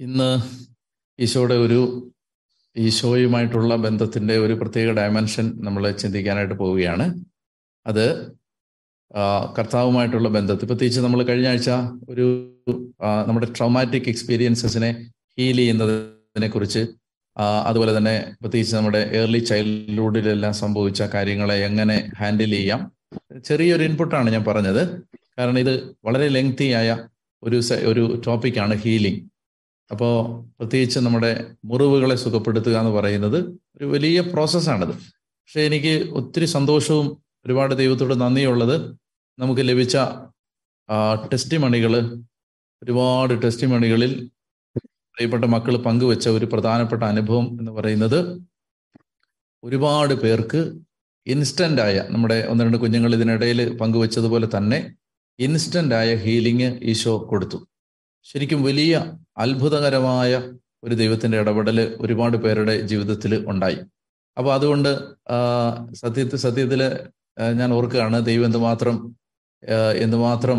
ഇന്ന് ഈശോയുടെ ഒരു ഈശോയുമായിട്ടുള്ള ബന്ധത്തിന്റെ ഒരു പ്രത്യേക ഡയമെൻഷൻ നമ്മൾ ചിന്തിക്കാനായിട്ട് പോവുകയാണ്. അത് കർത്താവുമായിട്ടുള്ള ബന്ധത്തിൽ പ്രത്യേകിച്ച് നമ്മൾ കഴിഞ്ഞ ആഴ്ച ഒരു നമ്മുടെ ട്രോമാറ്റിക് എക്സ്പീരിയൻസസിനെ ഹീൽ ചെയ്യുന്നതിനെ കുറിച്ച് അതുപോലെ തന്നെ പ്രത്യേകിച്ച് നമ്മുടെ ഏർലി ചൈൽഡ്ഹുഡിലെല്ലാം സംഭവിച്ച കാര്യങ്ങളെ എങ്ങനെ ഹാൻഡിൽ ചെയ്യാം. ചെറിയൊരു ഇൻപുട്ടാണ് ഞാൻ പറഞ്ഞത്. കാരണം ഇത് വളരെ ലെങ്തി ആയ ഒരു ഒരു ടോപ്പിക്കാണ് ഹീലിംഗ് അപ്പോൾ പ്രത്യേകിച്ച് നമ്മുടെ മുറിവുകളെ സുഖപ്പെടുത്തുക എന്ന് പറയുന്നത് ഒരു വലിയ പ്രോസസ്സാണത് പക്ഷെ എനിക്ക് ഒത്തിരി സന്തോഷവും ഒരുപാട് ദൈവത്തോട് നന്ദിയുള്ളത് നമുക്ക് ലഭിച്ച ടെസ്റ്റ് മണികൾ ഒരുപാട് ടെസ്റ്റ് മണികളിൽ പ്രിയപ്പെട്ട മക്കൾ പങ്കുവെച്ച ഒരു പ്രധാനപ്പെട്ട അനുഭവം എന്ന് പറയുന്നത് ഒരുപാട് പേർക്ക് ഇൻസ്റ്റന്റ് ആയ നമ്മുടെ ഒന്ന് രണ്ട് കുഞ്ഞുങ്ങൾ ഇതിനിടയിൽ പങ്കുവെച്ചതുപോലെ തന്നെ ഇൻസ്റ്റന്റ് ആയ ഹീലിംഗ് ഈശോ കൊടുത്തു. ശരിക്കും വലിയ അത്ഭുതകരമായ ഒരു ദൈവത്തിന്റെ ഇടപെടൽ ഒരുപാട് പേരുടെ ജീവിതത്തിൽ ഉണ്ടായി. അപ്പോൾ അതുകൊണ്ട് സത്യത്തിൽ സത്യത്തിൽ ഞാൻ ഓർക്കുകയാണ് ദൈവം എന്തുമാത്രം എന്തുമാത്രം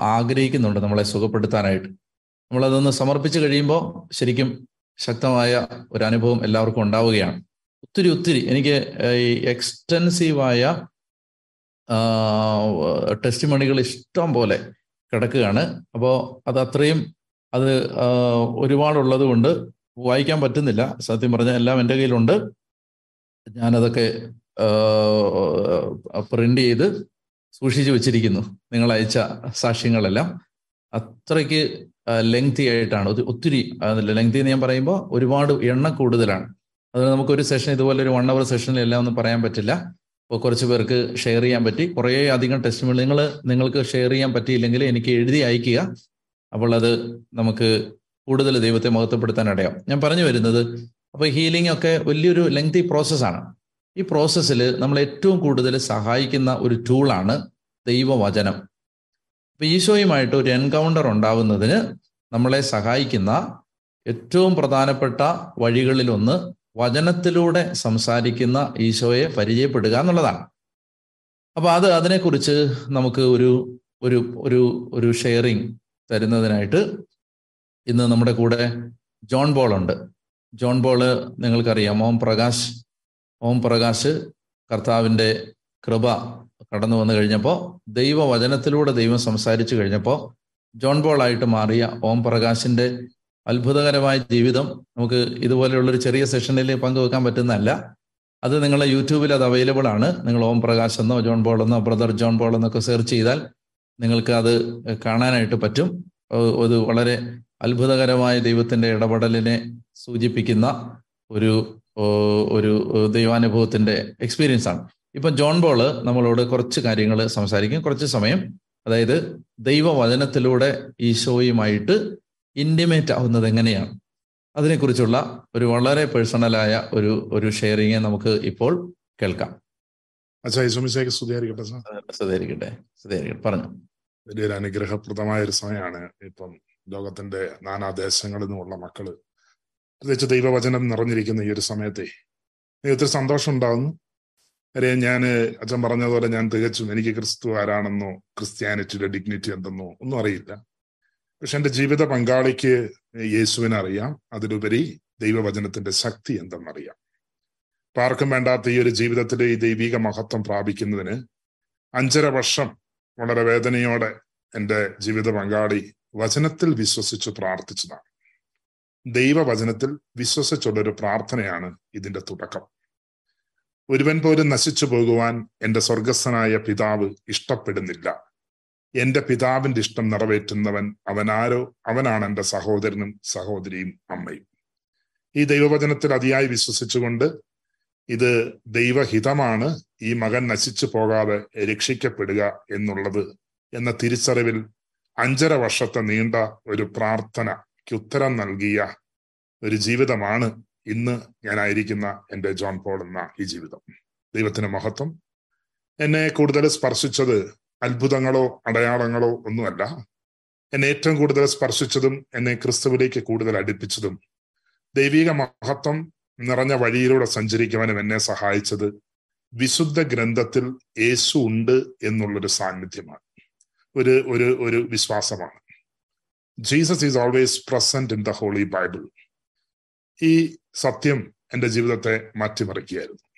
ആഗ്രഹിക്കുന്നുണ്ട് നമ്മളെ സുഖപ്പെടുത്താനായിട്ട്. നമ്മളതൊന്ന് സമർപ്പിച്ച് കഴിയുമ്പോൾ ശരിക്കും ശക്തമായ ഒരു അനുഭവം എല്ലാവർക്കും ഉണ്ടാവുകയാണ്. ഒത്തിരി ഒത്തിരി എനിക്ക് ഈ എക്സ്റ്റൻസീവായ ടെസ്റ്റ് മണികൾ ഇഷ്ടം പോലെ കിടക്കുകയാണ്. അപ്പോൾ അത് അത്രയും അത് ഒരുപാടുള്ളത് കൊണ്ട് വായിക്കാൻ പറ്റുന്നില്ല. സത്യം പറഞ്ഞാൽ എല്ലാം എന്റെ കയ്യിലുണ്ട്. ഞാനതൊക്കെ പ്രിന്റ് ചെയ്ത് സൂക്ഷിച്ചു വെച്ചിരിക്കുന്നു. നിങ്ങൾ അയച്ച സാക്ഷ്യങ്ങളെല്ലാം. അത്രയ്ക്ക് ലെങ്തി ആയിട്ടാണ്. ഒത്തി- ഒത്തിരി ലെങ്തി എന്ന് ഞാൻ പറയുമ്പോൾ ഒരുപാട് എണ്ണം കൂടുതലാണ്. അതുകൊണ്ട് നമുക്കൊരു സെഷൻ ഇതുപോലെ ഒരു വൺ അവർ സെഷനിൽ എല്ലാം ഒന്നും പറയാൻ പറ്റില്ല. അപ്പോൾ കുറച്ച് പേർക്ക് ഷെയർ ചെയ്യാൻ പറ്റി. കുറേ അധികം ടെസ്റ്റ് നിങ്ങൾ നിങ്ങൾക്ക് ഷെയർ ചെയ്യാൻ പറ്റിയില്ലെങ്കിൽ എനിക്ക് എഴുതി അയക്കുക അപ്പോൾ അത് നമുക്ക് കൂടുതൽ ദൈവത്തെ മഹത്വപ്പെടുത്താൻ ഇടയാം ഞാൻ പറഞ്ഞു വരുന്നത് അപ്പോൾ ഹീലിംഗ് ഒക്കെ വലിയൊരു ലെങ്തി പ്രോസസ്സാണ് ഈ പ്രോസസ്സിൽ നമ്മൾ ഏറ്റവും കൂടുതൽ സഹായിക്കുന്ന ഒരു ടൂളാണ് ദൈവവചനം. അപ്പൊ ഈശോയുമായിട്ട് ഒരു എൻകൗണ്ടർ ഉണ്ടാവുന്നതിന് നമ്മളെ സഹായിക്കുന്ന ഏറ്റവും പ്രധാനപ്പെട്ട വഴികളിലൊന്ന് വചനത്തിലൂടെ സംസാരിക്കുന്ന ഈശോയെ പരിചയപ്പെടുക എന്നുള്ളതാണ്. അപ്പൊ അത് അതിനെക്കുറിച്ച് നമുക്ക് ഒരു ഒരു ഒരു ഒരു ഷെയറിങ് തരുന്നതിനായിട്ട് ഇന്ന് നമ്മുടെ കൂടെ ജോൺ ബോൾ ഉണ്ട്. ജോൺ ബോൾ നിങ്ങൾക്കറിയാം. ഓം പ്രകാശ് ഓം പ്രകാശ് കർത്താവിന്റെ കൃപ കടന്നു വന്നു കഴിഞ്ഞപ്പോൾ ദൈവവചനത്തിലൂടെ ദൈവം സംസാരിച്ചു കഴിഞ്ഞപ്പോൾ ജോൺ ബോളായിട്ട് മാറിയ ഓം പ്രകാശിന്റെ അത്ഭുതകരമായ ജീവിതം. നമുക്ക് ഇതുപോലെയുള്ളൊരു ചെറിയ സെഷനിൽ പങ്കുവെക്കാൻ പറ്റുന്നതല്ല. അത് നിങ്ങളെ യൂട്യൂബിൽ അത് അവൈലബിൾ ആണ്. നിങ്ങൾ ഓം പ്രകാശ് എന്നോ ജോൺ പോൾ എന്നോ ബ്രദർ ജോൺ പോൾ എന്നൊക്കെ സെർച്ച് ചെയ്താൽ നിങ്ങൾക്ക് അത് കാണാനായിട്ട് പറ്റും. ഒരു വളരെ അത്ഭുതകരമായ ദൈവത്തിന്റെ ഇടപെടലിനെ സൂചിപ്പിക്കുന്ന ഒരു ഒരു ദൈവാനുഭവത്തിന്റെ എക്സ്പീരിയൻസ് ആണ്. ഇപ്പൊ ജോൺ ബോൾ നമ്മളോട് കുറച്ച് കാര്യങ്ങൾ സംസാരിക്കും. കുറച്ച് സമയം. അതായത് ദൈവവചനത്തിലൂടെ ഈശോയുമായിട്ട് ഇന്റിമേറ്റ് ആവുന്നത് എങ്ങനെയാണ്? അതിനെക്കുറിച്ചുള്ള ഒരു വളരെ പേഴ്സണലായ ഒരു ഒരു ഷെയറിങ് നമുക്ക് ഇപ്പോൾ കേൾക്കാം. പറഞ്ഞു. വലിയൊരു അനുഗ്രഹപ്രദമായ ഒരു സമയമാണ് ഇപ്പം ലോകത്തിന്റെ നാനാദേശങ്ങളിൽ നിന്നുള്ള മക്കൾ. പ്രത്യേകിച്ച് ദൈവവചനം നിറഞ്ഞിരിക്കുന്ന ഈ ഒരു സമയത്തെ എനിക്ക് ഒത്തിരി സന്തോഷം ഉണ്ടാകുന്നു കാര്യം ഞാൻ അച്ഛൻ പറഞ്ഞതുപോലെ ഞാൻ തികച്ചും എനിക്ക് ക്രിസ്തു ആരാണെന്നോ ക്രിസ്ത്യാനിറ്റിയുടെ ഡിഗ്നിറ്റി എന്തെന്നോ ഒന്നും അറിയില്ല. പക്ഷെ എന്റെ ജീവിത പങ്കാളിക്ക് യേശുവിനെ അറിയാം അതിലുപരി ദൈവവചനത്തിന്റെ ശക്തി എന്തെന്നറിയാം. അപ്പൊ ആർക്കും വേണ്ടാത്ത ഈ ഒരു ജീവിതത്തിലെ ഈ ദൈവിക മഹത്വം പ്രാപിക്കുന്നതിന് അഞ്ചര വർഷം വളരെ വേദനയോടെ എന്റെ ജീവിത പങ്കാളി വചനത്തിൽ വിശ്വസിച്ച് പ്രാർത്ഥിച്ചതാണ്. ദൈവവചനത്തിൽ വിശ്വസിച്ചുള്ള ഒരു പ്രാർത്ഥനയാണ് ഇതിന്റെ തുടക്കം. ഒരുവൻ പോലും നശിച്ചു പോകുവാൻ എന്റെ സ്വർഗസ്ഥനായ പിതാവ് ഇഷ്ടപ്പെടുന്നില്ല. എന്റെ പിതാവിന്റെ ഇഷ്ടം നിറവേറ്റുന്നവൻ അവനാരോ? അവനാണ് എന്റെ സഹോദരനും സഹോദരിയും അമ്മയും. ഈ ദൈവവചനത്തിൽ അതിയായി വിശ്വസിച്ചുകൊണ്ട് ഇത് ദൈവഹിതമാണ്. ഈ മകൻ നശിച്ചു പോകാതെ രക്ഷിക്കപ്പെടുക എന്നുള്ളത് എന്ന തിരിച്ചറിവിൽ അഞ്ചര വർഷത്തെ നീണ്ട ഒരു പ്രാർത്ഥനയ്ക്ക് ഉത്തരം നൽകിയ ഒരു ജീവിതമാണ് ഇന്ന് ഞാനായിരിക്കുന്ന എന്റെ ജോൺ പോൾ എന്ന ഈ ജീവിതം. ദൈവത്തിന് മഹത്വം. എന്നെ കൂടുതൽ സ്പർശിച്ചത് അത്ഭുതങ്ങളോ അടയാളങ്ങളോ ഒന്നുമല്ല. എന്നെ ഏറ്റവും കൂടുതൽ സ്പർശിച്ചതും എന്നെ ക്രിസ്തുവിലേക്ക് കൂടുതൽ അടുപ്പിച്ചതും ദൈവിക മഹത്വം നിറഞ്ഞ വഴിയിലൂടെ സഞ്ചരിക്കുവാനും എന്നെ സഹായിച്ചത് വിശുദ്ധ ഗ്രന്ഥത്തിൽ യേശു ഉണ്ട് എന്നുള്ളൊരു സാന്നിധ്യമാണ്. ഒരു ഒരു ഒരു വിശ്വാസമാണ്. Jesus is always present in the Holy Bible. ഈ സത്യം എന്റെ ജീവിതത്തെ മാറ്റിമറിക്കുകയായിരുന്നു.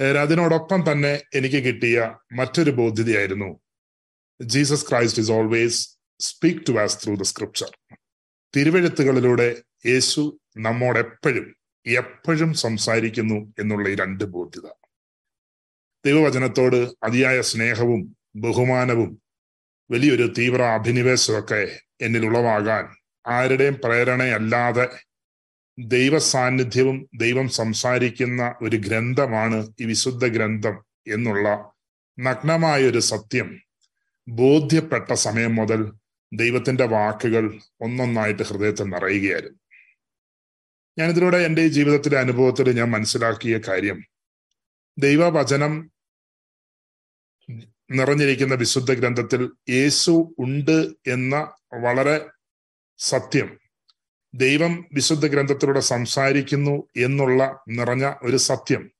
അതിനോടൊപ്പം തന്നെ എനിക്ക് കിട്ടിയ മറ്റൊരു ബോധ്യതയായിരുന്നു. Jesus Christ is always speak to us through the scripture തിരുവെഴുത്തുകളിലൂടെ യേശു നമ്മോട് എപ്പോഴും എപ്പോഴും സംസാരിക്കുന്നു എന്നുള്ള ഈ രണ്ട് ബോധ്യത. ദൈവവചനത്തോട് അതിയായ സ്നേഹവും ബഹുമാനവും വലിയൊരു തീവ്ര അഭിനിവേശമൊക്കെ എന്നിൽ ഉളവാകാൻ ആരുടെയും പ്രേരണയല്ലാതെ ദൈവ സാന്നിധ്യവും ദൈവം സംസാരിക്കുന്ന ഒരു ഗ്രന്ഥമാണ് ഈ വിശുദ്ധ ഗ്രന്ഥം എന്നുള്ള നഗ്നമായ ഒരു സത്യം ബോധ്യപ്പെട്ട സമയം മുതൽ ദൈവത്തിന്റെ വാക്കുകൾ ഒന്നൊന്നായിട്ട് ഹൃദയത്തിൽ നിറയുകയായിരുന്നു. ഞാനിതിലൂടെ എന്റെ ഈ ജീവിതത്തിലെ അനുഭവത്തിൽ ഞാൻ മനസ്സിലാക്കിയ കാര്യം ദൈവവചനം നിറഞ്ഞിരിക്കുന്ന വിശുദ്ധ ഗ്രന്ഥത്തിൽ യേശു ഉണ്ട് എന്ന വളരെ സത്യം ദൈവം വിശുദ്ധ ഗ്രന്ഥത്തിലൂടെ സംസാരിക്കുന്നു എന്നുള്ള നിറഞ്ഞ ഒരു സത്യം.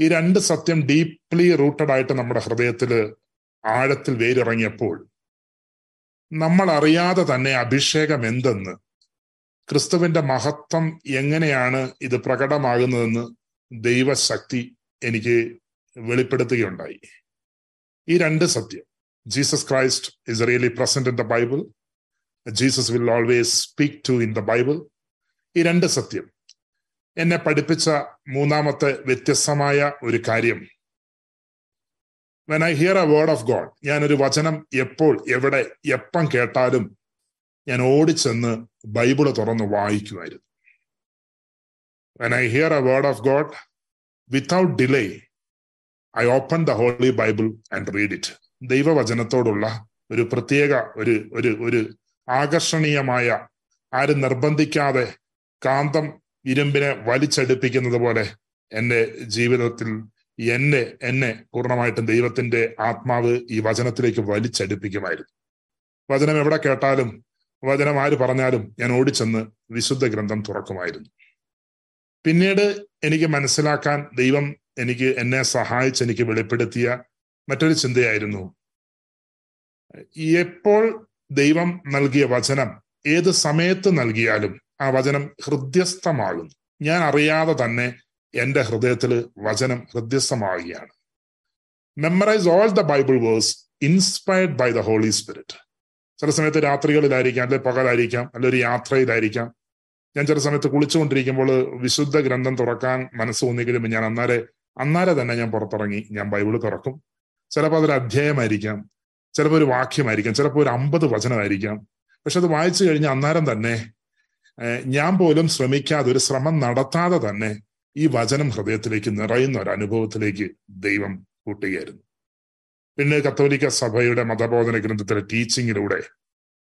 ഈ രണ്ട് സത്യം ഡീപ്ലി റൂട്ടഡ് ആയിട്ട് നമ്മുടെ ഹൃദയത്തിൽ ആഴത്തിൽ വേരിറങ്ങിയപ്പോൾ നമ്മൾ അറിയാതെ തന്നെ അഭിഷേകം എന്തെന്ന് ക്രിസ്തുവിന്റെ മഹത്വം എങ്ങനെയാണ് ഇത് പ്രകടമാകുന്നതെന്ന് ദൈവശക്തി എനിക്ക് വെളിപ്പെടുത്തുകയുണ്ടായി. ഈ രണ്ട് സത്യം Jesus Christ is really present in the Bible Jesus will always speak to in the Bible ഈ രണ്ട് സത്യം. എന്നെ പഠിപ്പിച്ച മൂന്നാമത്തെ വ്യത്യസ്തമായ ഒരു കാര്യം. When I hear a word of God ഞാനൊരു വചനം എപ്പോൾ എവിടെ എപ്പം കേട്ടാലും ഞാൻ ഓടിച്ചെന്ന് ബൈബിൾ തുറന്ന് വായിക്കുമായിരുന്നു. When I hear a word of God without delay I open the Holy Bible and read it ദൈവവചനത്തോടുള്ള ഒരു പ്രത്യേക ഒരു ഒരു ഒരു ആകർഷണീയമായ ആരും നിർബന്ധിക്കാതെ കാന്തം ഇരുമ്പിനെ വലിച്ചടുപ്പിക്കുന്നത് പോലെ എന്റെ ജീവിതത്തിൽ എന്നെ എന്നെ പൂർണമായിട്ടും ദൈവത്തിന്റെ ആത്മാവ് ഈ വചനത്തിലേക്ക് വലിച്ചടുപ്പിക്കുമായിരുന്നു. വചനം എവിടെ കേട്ടാലും വചനം ആര് പറഞ്ഞാലും ഞാൻ ഓടിച്ചെന്ന് വിശുദ്ധ ഗ്രന്ഥം തുറക്കുമായിരുന്നു. പിന്നീട് എനിക്ക് മനസ്സിലാക്കാൻ ദൈവം എനിക്ക് എന്നെ സഹായിച്ച് എനിക്ക് വെളിപ്പെടുത്തിയ മറ്റൊരു ചിന്തയായിരുന്നു എപ്പോൾ ദൈവം നൽകിയ വചനം ഏത് സമയത്ത് നൽകിയാലും ആ വചനം ഹൃദ്യസ്ഥമാകുന്നു. ഞാൻ അറിയാതെ തന്നെ എന്റെ ഹൃദയത്തിൽ വചനം ഹൃദ്യസ്ഥമാവുകയാണ്. Memorise all the Bible verse inspired by the Holy Spirit ചില സമയത്ത് രാത്രികളിലായിരിക്കാം അല്ലെ പകലായിരിക്കാം അല്ലെ ഒരു യാത്രയിലായിരിക്കാം. ഞാൻ ചില സമയത്ത് കുളിച്ചുകൊണ്ടിരിക്കുമ്പോൾ വിശുദ്ധ ഗ്രന്ഥം തുറക്കാൻ മനസ്സ് തോന്നിക്കലും ഞാൻ അന്നേരെ അന്നേരെ തന്നെ ഞാൻ പുറത്തിറങ്ങി ഞാൻ ബൈബിൾ തുറക്കും. ചിലപ്പോൾ അതൊരു അധ്യായമായിരിക്കാം. ചിലപ്പോൾ ഒരു വാക്യമായിരിക്കാം ചിലപ്പോൾ ഒരു അമ്പത് വചനമായിരിക്കാം. പക്ഷെ അത് വായിച്ചു കഴിഞ്ഞ അന്നേരം തന്നെ ഞാൻ പോലും ശ്രമിക്കാതെ ഒരു ശ്രമം നടത്താതെ തന്നെ ഈ വചനം ഹൃദയത്തിലേക്ക് നിറയുന്ന ഒരു അനുഭവത്തിലേക്ക് ദൈവം കൂട്ടുകയായിരുന്നു. പിന്നെ കത്തോലിക്ക സഭയുടെ മതബോധന ഗ്രന്ഥത്തിലെ ടീച്ചിങ്ങിലൂടെ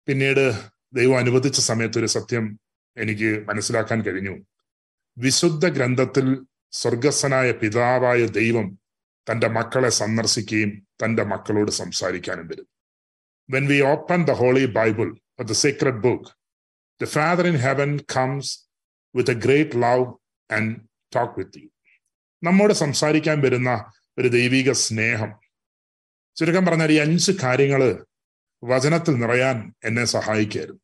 പിന്നീട് ദൈവം അനുവദിച്ച സമയത്ത് ഒരു സത്യം എനിക്ക് മനസ്സിലാക്കാൻ കഴിഞ്ഞു. വിശുദ്ധ ഗ്രന്ഥത്തിൽ സ്വർഗസ്സനായ പിതാവായ ദൈവം തന്റെ മക്കളെ സന്ദർശിക്കുകയും തന്റെ മക്കളോട് സംസാരിക്കാനും വരും. When we open the Holy Bible the secret book the Father in heaven comes with a great love and talk with you നമ്മോട് സംസാരിക്കാൻ വരുന്ന ഒരു ദൈവിക സ്നേഹം. ചുരുക്കം പറഞ്ഞാൽ ഈ അഞ്ച് കാര്യങ്ങൾ വചനത്തിൽ നിറയാൻ എന്നെ സഹായിക്കായിരുന്നു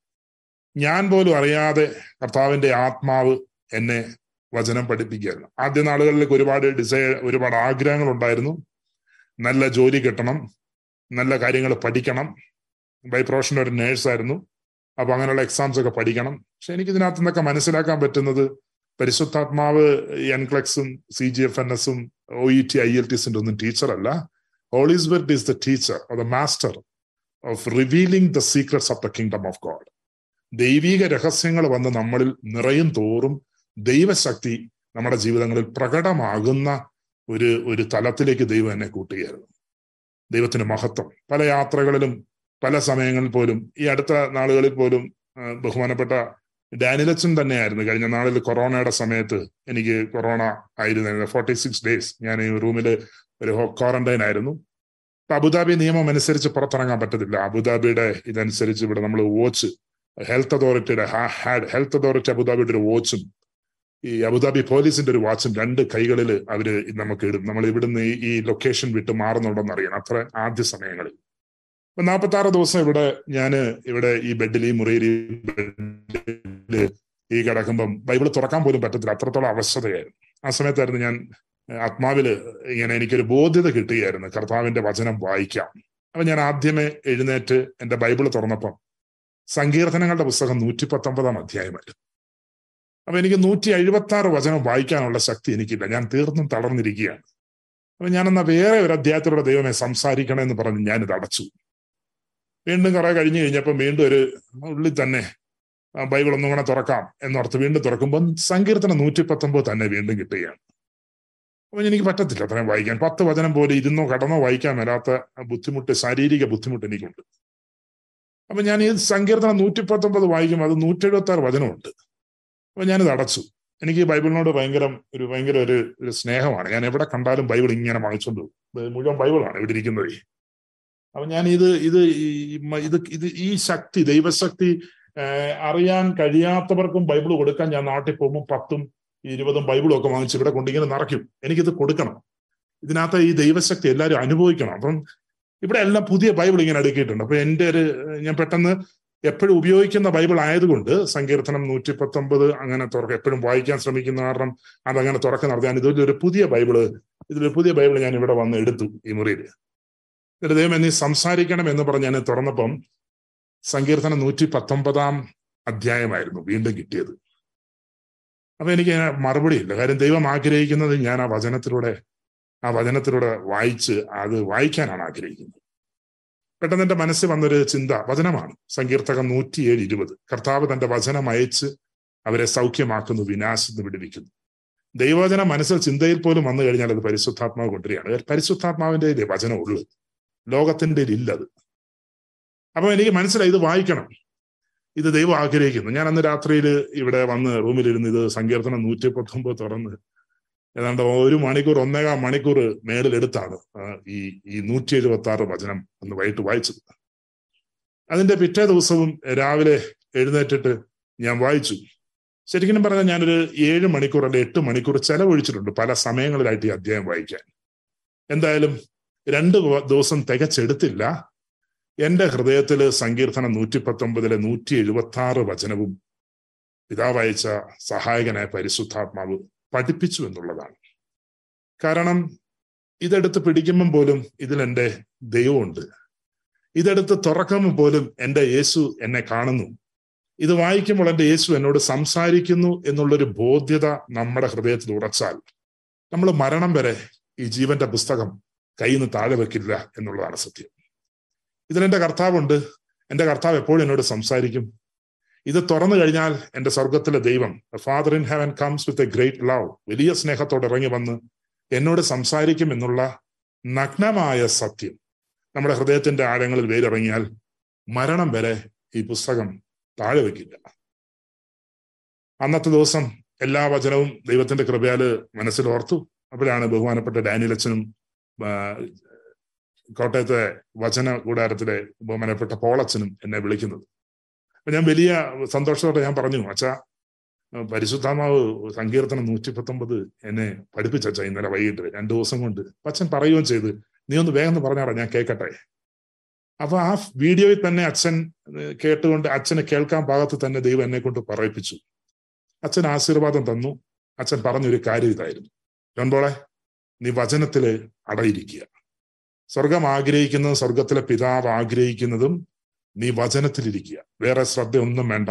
ഞാൻ പോലും അറിയാതെ കർത്താവിന്റെ ആത്മാവ് എന്നെ വചനം പഠിപ്പിക്കുകയായിരുന്നു. ആദ്യ നാളുകളിലേക്ക് ഒരുപാട് ഡിസൈർ ഒരുപാട് ആഗ്രഹങ്ങൾ ഉണ്ടായിരുന്നു നല്ല ജോലി കിട്ടണം നല്ല കാര്യങ്ങൾ പഠിക്കണം. ബൈ പ്രൊഫഷൻ ഒരു നേഴ്സായിരുന്നു അപ്പൊ അങ്ങനെയുള്ള എക്സാംസ് ഒക്കെ പഠിക്കണം. പക്ഷെ എനിക്ക് ഇതിനകത്ത് നിന്നൊക്കെ മനസ്സിലാക്കാൻ പറ്റുന്നത് പരിശുദ്ധാത്മാവ് എൻക്ലക്സും സി ജി എഫ് എൻ എസും ഒ ഇ ടി ഐ എൽ ടിസിന്റെ ഒന്നും ടീച്ചറല്ല Holy Spirit is the teacher the master of revealing the secrets of the kingdom of God ദൈവിക രഹസ്യങ്ങൾ വന്ന് നമ്മളിൽ നിറയും തോറും ദൈവശക്തി നമ്മുടെ ജീവിതങ്ങളിൽ പ്രകടമാകുന്ന ഒരു ഒരു തലത്തിലേക്ക് ദൈവം എന്നെ കൂട്ടുകയായിരുന്നു. ദൈവത്തിന് മഹത്വം. പല യാത്രകളിലും പല സമയങ്ങളിൽ പോലും ഈ അടുത്ത നാളുകളിൽ പോലും ബഹുമാനപ്പെട്ട ഡാനിലച്ചൻ തന്നെയായിരുന്നു. കഴിഞ്ഞ നാളിൽ കൊറോണയുടെ സമയത്ത് എനിക്ക് കൊറോണ ആയിരുന്നു ഫോർട്ടി സിക്സ് ഡേയ്സ് ഞാൻ ഈ റൂമിൽ ഒരു ക്വാറന്റൈൻ ആയിരുന്നു. ഇപ്പൊ അബുദാബി നിയമം അനുസരിച്ച് പുറത്തിറങ്ങാൻ പറ്റത്തില്ല. അബുദാബിയുടെ ഇതനുസരിച്ച് ഇവിടെ നമ്മൾ വാച്ച് ഹെൽത്ത് അതോറിറ്റിയുടെ ഹെൽത്ത് അതോറിറ്റി അബുദാബിയുടെ ഒരു വാച്ചും ഈ അബുദാബി പോലീസിന്റെ ഒരു വാച്ചും രണ്ട് കൈകളിൽ അവർ നമുക്ക് ഇടും. നമ്മൾ ഇവിടുന്ന് ഈ ലൊക്കേഷൻ വിട്ട് മാറുന്നുണ്ടെന്ന് അറിയണം. അത്ര ആദ്യ സമയങ്ങളിൽ. അപ്പൊ നാൽപ്പത്തി ആറ് ദിവസം ഇവിടെ ഞാൻ ഇവിടെ ഈ ബെഡിൽ ഈ മുറിയിൽ ബെഡിൽ ഈ കിടക്കുമ്പം ബൈബിൾ തുറക്കാൻ പോലും പറ്റത്തില്ല. അത്രത്തോളം അവശതയായിരുന്നു. ആ സമയത്തായിരുന്നു ഞാൻ ആത്മാവിൽ ഇങ്ങനെ എനിക്കൊരു ബോധ്യത കിട്ടുകയായിരുന്നു. കർത്താവിന്റെ വചനം വായിക്കാം. അപ്പൊ ഞാൻ ആദ്യമേ എഴുന്നേറ്റ് എന്റെ ബൈബിൾ തുറന്നപ്പം സങ്കീർത്തനങ്ങളുടെ പുസ്തകം നൂറ്റി പത്തൊമ്പതാം അധ്യായമായിരുന്നു അപ്പൊ എനിക്ക് നൂറ്റി എഴുപത്തി ആറ് വചനം വായിക്കാനുള്ള ശക്തി എനിക്കില്ല. ഞാൻ തീർന്നും തളർന്നിരിക്കുകയാണ്. അപ്പൊ ഞാനെന്നാ വേറെ ഒരു അധ്യായത്തിലൂടെ ദൈവമേ സംസാരിക്കണമെന്ന് പറഞ്ഞ് ഞാനിത് അടച്ചു. വീണ്ടും കുറെ കഴിഞ്ഞു കഴിഞ്ഞപ്പോൾ വീണ്ടും ഒരു ഉള്ളിൽ തന്നെ ബൈബിൾ ഒന്നും കൂടെ തുറക്കാം എന്നോർത്ത് വീണ്ടും തുറക്കുമ്പോൾ സങ്കീർത്തനം നൂറ്റി പത്തൊമ്പത് തന്നെ വീണ്ടും കിട്ടുകയാണ്. അപ്പൊ എനിക്ക് പറ്റത്തില്ല അത്രയും വായിക്കാൻ. പത്ത് വചനം പോലെ ഇരുന്നോ കടന്നോ വായിക്കാൻ വരാത്ത ബുദ്ധിമുട്ട് ശാരീരിക ബുദ്ധിമുട്ട് എനിക്കുണ്ട്. അപ്പൊ ഞാൻ ഈ സങ്കീർത്തനം നൂറ്റി പത്തൊമ്പത് വായിക്കുമ്പോൾ അത് നൂറ്റി എഴുപത്തി ആറ് വചനമുണ്ട്. അപ്പൊ ഞാനിത് അടച്ചു. എനിക്ക് ബൈബിളിനോട് ഭയങ്കര ഒരു ഭയങ്കര ഒരു ഒരു സ്നേഹമാണ്. ഞാൻ എവിടെ കണ്ടാലും ബൈബിൾ ഇങ്ങനെ വാങ്ങിച്ചുകൊണ്ട് മുഴുവൻ ബൈബിളാണ് ഇവിടെ ഇരിക്കുന്നത് അപ്പൊ ഞാൻ ഇത് ഇത് ഇത് ഇത് ഈ ശക്തി ദൈവശക്തി അറിയാൻ കഴിയാത്തവർക്കും ബൈബിൾ കൊടുക്കാൻ ഞാൻ നാട്ടിൽ പോകുമ്പോൾ പത്തും ഇരുപതും ബൈബിളും ഒക്കെ വാങ്ങിച്ച് ഇവിടെ കൊണ്ടിങ്ങനെ നിറയ്ക്കും. എനിക്കിത് കൊടുക്കണം. ഇതിനകത്ത് ഈ ദൈവശക്തി എല്ലാവരും അനുഭവിക്കണം. അപ്പം ഇവിടെ എല്ലാം പുതിയ ബൈബിൾ ഇങ്ങനെ അടുക്കിയിട്ടുണ്ട്. അപ്പൊ എന്റെ ഒരു ഞാൻ പെട്ടെന്ന് എപ്പോഴും ഉപയോഗിക്കുന്ന ബൈബിൾ ആയതുകൊണ്ട് സങ്കീർത്തനം നൂറ്റി പത്തൊമ്പത് അങ്ങനെ തുറക്ക എപ്പോഴും വായിക്കാൻ ശ്രമിക്കുന്ന കാരണം അതങ്ങനെ തുറക്കം നടത്താൻ ഇതിലൊരു പുതിയ ബൈബിൾ ഇതിലൊരു പുതിയ ബൈബിൾ ഞാൻ ഇവിടെ വന്ന് എടുത്തു ഈ മുറിയിൽ എന്നിട്ട് ദൈവം എന്നീ സംസാരിക്കണം എന്ന് പറഞ്ഞ് ഞാൻ തുറന്നപ്പം സങ്കീർത്തനം നൂറ്റി പത്തൊമ്പതാം അധ്യായമായിരുന്നു വീണ്ടും കിട്ടിയത്. അപ്പൊ എനിക്ക് മറുപടി ഇല്ല. കാര്യം ദൈവം ആഗ്രഹിക്കുന്നത് ഞാൻ ആ വചനത്തിലൂടെ ആ വചനത്തിലൂടെ വായിച്ച് അത് വായിക്കാനാണ് ആഗ്രഹിക്കുന്നത്. പെട്ടെന്ന് എന്റെ മനസ്സിൽ വന്നൊരു ചിന്ത. വചനമാണ്. സങ്കീർത്തകം നൂറ്റിയേഴ് ഇരുപത്. കർത്താവ് തന്റെ വചനം അയച്ച് അവരെ സൗഖ്യമാക്കുന്നു വിനാശത്തിന് വിടുവിക്കുന്നു. ദൈവവചന മനസ്സിൽ ചിന്തയിൽ പോലും വന്നു കഴിഞ്ഞാൽ അത് പരിശുദ്ധാത്മാവ് കൊണ്ടുവരികയാണ്. പരിശുദ്ധാത്മാവിന്റെ വചനം ഉള്ളത് ലോകത്തിന്റെ ഇല്ലത് അപ്പൊ എനിക്ക് മനസ്സിലായി ഇത് വായിക്കണം. ഇത് ദൈവം ആഗ്രഹിക്കുന്നു. ഞാൻ അന്ന് രാത്രിയിൽ ഇവിടെ വന്ന് റൂമിലിരുന്ന് ഇത് സങ്കീർത്തനം നൂറ്റി പത്തൊമ്പത് തുറന്ന് ഏതാണ്ട് ഒരു മണിക്കൂർ ഒന്നേകാം മണിക്കൂർ മേളിലെടുത്താണ് ഈ ഈ നൂറ്റി എഴുപത്തി ആറ് വചനം അന്ന് വൈകിട്ട് വായിച്ചത്. അതിന്റെ പിറ്റേ ദിവസവും രാവിലെ എഴുന്നേറ്റിട്ട് ഞാൻ വായിച്ചു. ശരിക്കും പറഞ്ഞാൽ ഞാനൊരു ഏഴ് മണിക്കൂർ അല്ലെ എട്ട് മണിക്കൂർ ചെലവഴിച്ചിട്ടുണ്ട് പല സമയങ്ങളിലായിട്ട് ഈ അധ്യായം വായിക്കാൻ. എന്തായാലും രണ്ട് ദിവസം തികച്ചെടുത്തില്ല. എന്റെ ഹൃദയത്തിൽ സങ്കീർത്തനം നൂറ്റി പത്തൊമ്പതിലെ നൂറ്റി എഴുപത്തി ആറ് വചനവും പിതാവയച്ച സഹായകനായ പരിശുദ്ധാത്മാവ് പഠിപ്പിച്ചു എന്നുള്ളതാണ്. കാരണം ഇതെടുത്ത് പിടിക്കുമ്പം പോലും ഇതിൽ എന്റെ ദൈവമുണ്ട്. ഇതെടുത്ത് തുറക്കുമ്പോൾ പോലും എന്റെ യേശു എന്നെ കാണുന്നു. ഇത് വായിക്കുമ്പോൾ എന്റെ യേശു എന്നോട് സംസാരിക്കുന്നു എന്നുള്ളൊരു ബോധ്യത നമ്മുടെ ഹൃദയത്തിൽ ഉറച്ചാൽ നമ്മൾ മരണം വരെ ഈ ജീവന്റെ പുസ്തകം കയ്യിൽ നിന്ന് താഴെ വെക്കില്ല എന്നുള്ളതാണ് സത്യം. ഇതിലെന്റെ കർത്താവുണ്ട്. എന്റെ കർത്താവ് എപ്പോഴും എന്നോട് സംസാരിക്കും. ഇത് തുറന്നു കഴിഞ്ഞാൽ എന്റെ സ്വർഗത്തിലെ ദൈവം Father in heaven comes with a great love വലിയ സ്നേഹത്തോടെ ഇറങ്ങി വന്ന് എന്നോട് സംസാരിക്കും എന്നുള്ള നഗ്നമായ സത്യം. നമ്മുടെ ഹൃദയത്തിന്റെ ആഴങ്ങളിൽ വേരിറങ്ങിയാൽ മരണം വരെ ഈ പുസ്തകം താഴെ വയ്ക്കില്ല. അന്നത്തെ ദിവസം എല്ലാ വചനവും ദൈവത്തിന്റെ കൃപയാൽ മനസ്സിൽ ഓർത്തു. അപ്പോഴാണ് ബഹുമാനപ്പെട്ട ഡാനിയലച്ചനും കോട്ടയത്തെ വചന കൂടാരത്തിലെ ബഹുമാനപ്പെട്ട പോളച്ചനും എന്നെ വിളിക്കുന്നത്. ഞാൻ വലിയ സന്തോഷത്തോടെ ഞാൻ പറഞ്ഞു അച്ഛാ പരിശുദ്ധാമാവ് സങ്കീർത്തനം നൂറ്റി പത്തൊമ്പത് എന്നെ പഠിപ്പിച്ച ഇന്നലെ വൈകിട്ട് രണ്ടു ദിവസം കൊണ്ട്. അച്ഛൻ പറയുകയും ചെയ്ത് നീ ഒന്ന് വേഗം പറഞ്ഞാടാ ഞാൻ കേൾക്കട്ടെ അപ്പൊ ആ വീഡിയോയിൽ തന്നെ അച്ഛൻ കേട്ടുകൊണ്ട് അച്ഛനെ കേൾക്കാൻ ഭാഗത്ത് തന്നെ ദൈവം എന്നെ കൊണ്ട് പറയിപ്പിച്ചു. അച്ഛൻ ആശീർവാദം തന്നു. അച്ഛൻ പറഞ്ഞൊരു കാര്യം ഇതായിരുന്നു. രണ്ടോളെ നീ വചനത്തിൽ അടയിരിക്കുക. സ്വർഗം ആഗ്രഹിക്കുന്നതും സ്വർഗത്തിലെ പിതാവ് ആഗ്രഹിക്കുന്നതും നീ വചനത്തിലിരിക്കുക. വേറെ ശ്രദ്ധയൊന്നും വേണ്ട.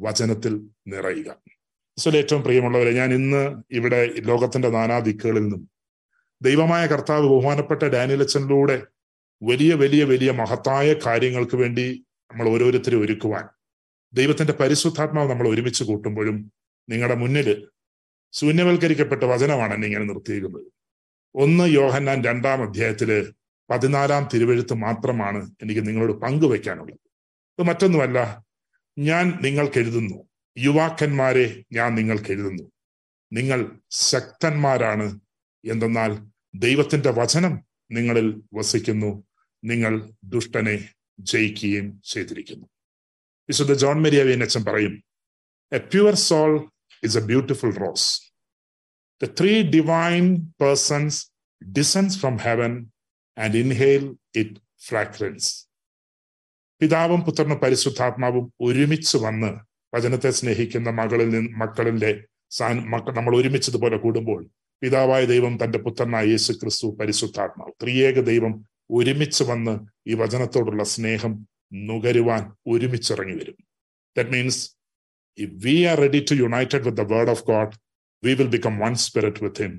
വചനത്തിൽ നിറയുക. ഈശോയിൽ ഏറ്റവും പ്രിയമുള്ളവരെ ഞാൻ ഇന്ന് ഇവിടെ ലോകത്തിന്റെ നാനാ ദിക്കുകളിൽ നിന്നും ദൈവമായ കർത്താവ് ബഹുമാനപ്പെട്ട ഡാനിയലച്ചനിലൂടെ വലിയ വലിയ വലിയ മഹത്തായ കാര്യങ്ങൾക്ക് വേണ്ടി നമ്മൾ ഓരോരുത്തരും ഒരുക്കുവാൻ ദൈവത്തിന്റെ പരിശുദ്ധാത്മാവ് നമ്മൾ ഒരുമിച്ച് കൂട്ടുമ്പോഴും നിങ്ങളുടെ മുന്നിൽ ശൂന്യവൽക്കരിക്കപ്പെട്ട വചനമാണ് എന്നെ ഇങ്ങനെ നിർത്തിയിരിക്കുന്നത്. ഒന്ന് യോഹന്നാൻ രണ്ടാം അധ്യായത്തിൽ പതിനാലാം തിരുവഴുത്ത് മാത്രമാണ് എനിക്ക് നിങ്ങളോട് പങ്കുവെക്കാനുള്ളത്. അത് മറ്റൊന്നുമല്ല ഞാൻ നിങ്ങൾക്ക് എഴുതുന്നു യുവാക്കന്മാരെ ഞാൻ നിങ്ങൾക്ക് എഴുതുന്നു നിങ്ങൾ ശക്തന്മാരാണ് എന്തെന്നാൽ ദൈവത്തിന്റെ വചനം നിങ്ങളിൽ വസിക്കുന്നു. നിങ്ങൾ ദുഷ്ടനെ ജയിക്കുകയും ചെയ്തിരിക്കുന്നു. വിശുദ്ധ ജോൺ മെരിയാവിയൻ അച്ഛൻ പറയും a pure soul is a beautiful rose the three divine persons descends from heaven and inhale it fragrance പിതാവും പുത്രനും പരിശുദ്ധാത്മാവും ഒരുമിച്ച് വന്ന് വചനത്തെ സ്നേഹിക്കുന്ന മകളിൽ നിന്ന് മക്കളിലെ നമ്മൾ ഒരുമിച്ചതുപോലെ കൂടുമ്പോൾ പിതാവായ ദൈവം തന്റെ പുത്രനായ യേശു ക്രിസ്തു പരിശുദ്ധാത്മാവ്. ത്രിയേക ദൈവം ഒരുമിച്ച് വന്ന് ഈ വചനത്തോടുള്ള സ്നേഹം നുകരുവാൻ ഒരുമിച്ചിറങ്ങി വരും. That means if we are ready to united with the word of God we will become one spirit with him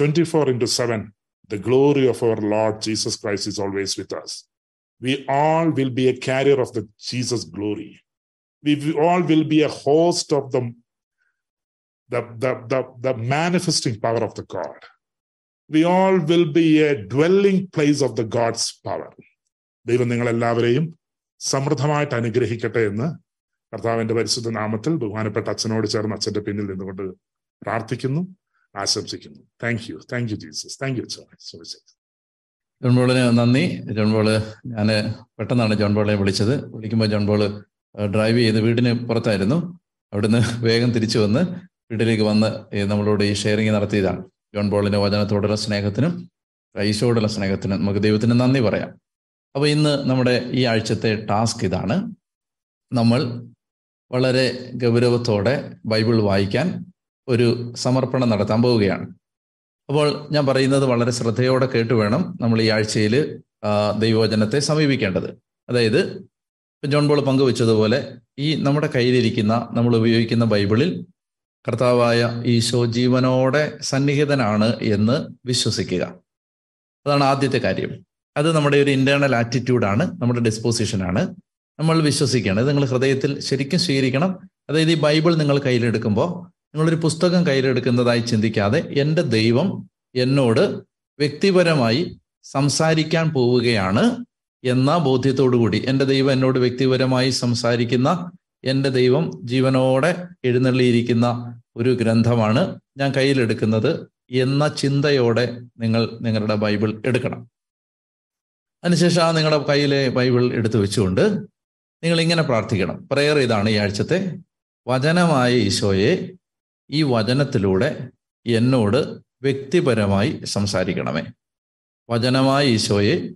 twenty four into seven The glory of our lord Jesus Christ is always with us we all will be a carrier of the Jesus glory. We all will be a host of the, the, the, the, the manifesting power of the God. We all will be a dwelling place of the God's power. ദൈവം നിങ്ങളെല്ലാവരെയും സമൃദ്ധമായിട്ട് അനുഗ്രഹിക്കട്ടെ എന്ന് കർത്താവിന്റെ പരിശുദ്ധ നാമത്തിൽ ബഹുമാനപ്പെട്ട അച്ഛനോട് ചേർന്ന് അച്ഛന്റെ പിന്നിൽ നിന്നുകൊണ്ട് പ്രാർത്ഥിക്കുന്നു ആശംസിക്കുന്നു. Thank you thank you Jesus thank you John ബോളിന് നന്ദി. ജോൺ ഞാൻ പെട്ടെന്നാണ് ജോൺ വിളിച്ചത്. വിളിക്കുമ്പോൾ ജോൺ ഡ്രൈവ് ചെയ്ത് വീടിന് പുറത്തായിരുന്നു. അവിടുന്ന് വേഗം തിരിച്ചു വന്ന് വീട്ടിലേക്ക് വന്ന് നമ്മളോട് ഈ ഷെയറിങ് നടത്തിയതാണ്. ജോൺ ബോളിന്റെ വചനത്തോടുള്ള സ്നേഹത്തിനും ഈശോടുള്ള സ്നേഹത്തിനും നമുക്ക് ദൈവത്തിന് നന്ദി പറയാം. അപ്പോൾ ഇന്ന് നമ്മുടെ ഈ ആഴ്ചത്തെ ടാസ്ക് ഇതാണ്. നമ്മൾ വളരെ ഗൗരവത്തോടെ ബൈബിൾ വായിക്കാൻ ഒരു സമർപ്പണം നടത്താൻ പോവുകയാണ്. അപ്പോൾ ഞാൻ പറയുന്നത് വളരെ ശ്രദ്ധയോടെ കേട്ട് വേണം നമ്മൾ ഈ ആഴ്ചയിൽ ദൈവവചനത്തെ സമീപിക്കേണ്ടത്. അതായത് ജോൺ ബോൾ പങ്കുവച്ചതുപോലെ ഈ നമ്മുടെ കയ്യിലിരിക്കുന്ന നമ്മൾ ഉപയോഗിക്കുന്ന ബൈബിളിൽ കർത്താവായ ഈശോ ജീവനോടെ സന്നിഹിതനാണ് എന്ന് വിശ്വസിക്കുക. അതാണ് ആദ്യത്തെ കാര്യം. അത് നമ്മുടെ ഒരു ഇന്റേണൽ ആറ്റിറ്റ്യൂഡാണ് നമ്മുടെ ഡിസ്പോസിഷനാണ് നമ്മൾ വിശ്വസിക്കുകയാണ് ഇത് നിങ്ങൾ ഹൃദയത്തിൽ ശരിക്കും സ്വീകരിക്കണം. അതായത് ഈ ബൈബിൾ നിങ്ങൾ കയ്യിലെടുക്കുമ്പോൾ നിങ്ങളൊരു പുസ്തകം കയ്യിലെടുക്കുന്നതായി ചിന്തിക്കാതെ എന്റെ ദൈവം എന്നോട് വ്യക്തിപരമായി സംസാരിക്കാൻ പോവുകയാണ് എന്ന കൂടി. എന്റെ ദൈവം എന്നോട് വ്യക്തിപരമായി സംസാരിക്കുന്ന എന്റെ ദൈവം ജീവനോടെ എഴുന്നള്ളിയിരിക്കുന്ന ഒരു ഗ്രന്ഥമാണ് ഞാൻ കയ്യിലെടുക്കുന്നത് എന്ന ചിന്തയോടെ നിങ്ങൾ നിങ്ങളുടെ ബൈബിൾ എടുക്കണം. അതിനുശേഷം ആ നിങ്ങളുടെ കയ്യിലെ ബൈബിൾ എടുത്തു വെച്ചുകൊണ്ട് നിങ്ങൾ ഇങ്ങനെ പ്രാർത്ഥിക്കണം. പ്രയർ ഇതാണ് ഈ ആഴ്ചത്തെ വചനമായ ഈശോയെ ഈ വചനത്തിലൂടെ എന്നോട് വ്യക്തിപരമായി സംസാരിക്കണമേ. വചനമായ ഈശോയെ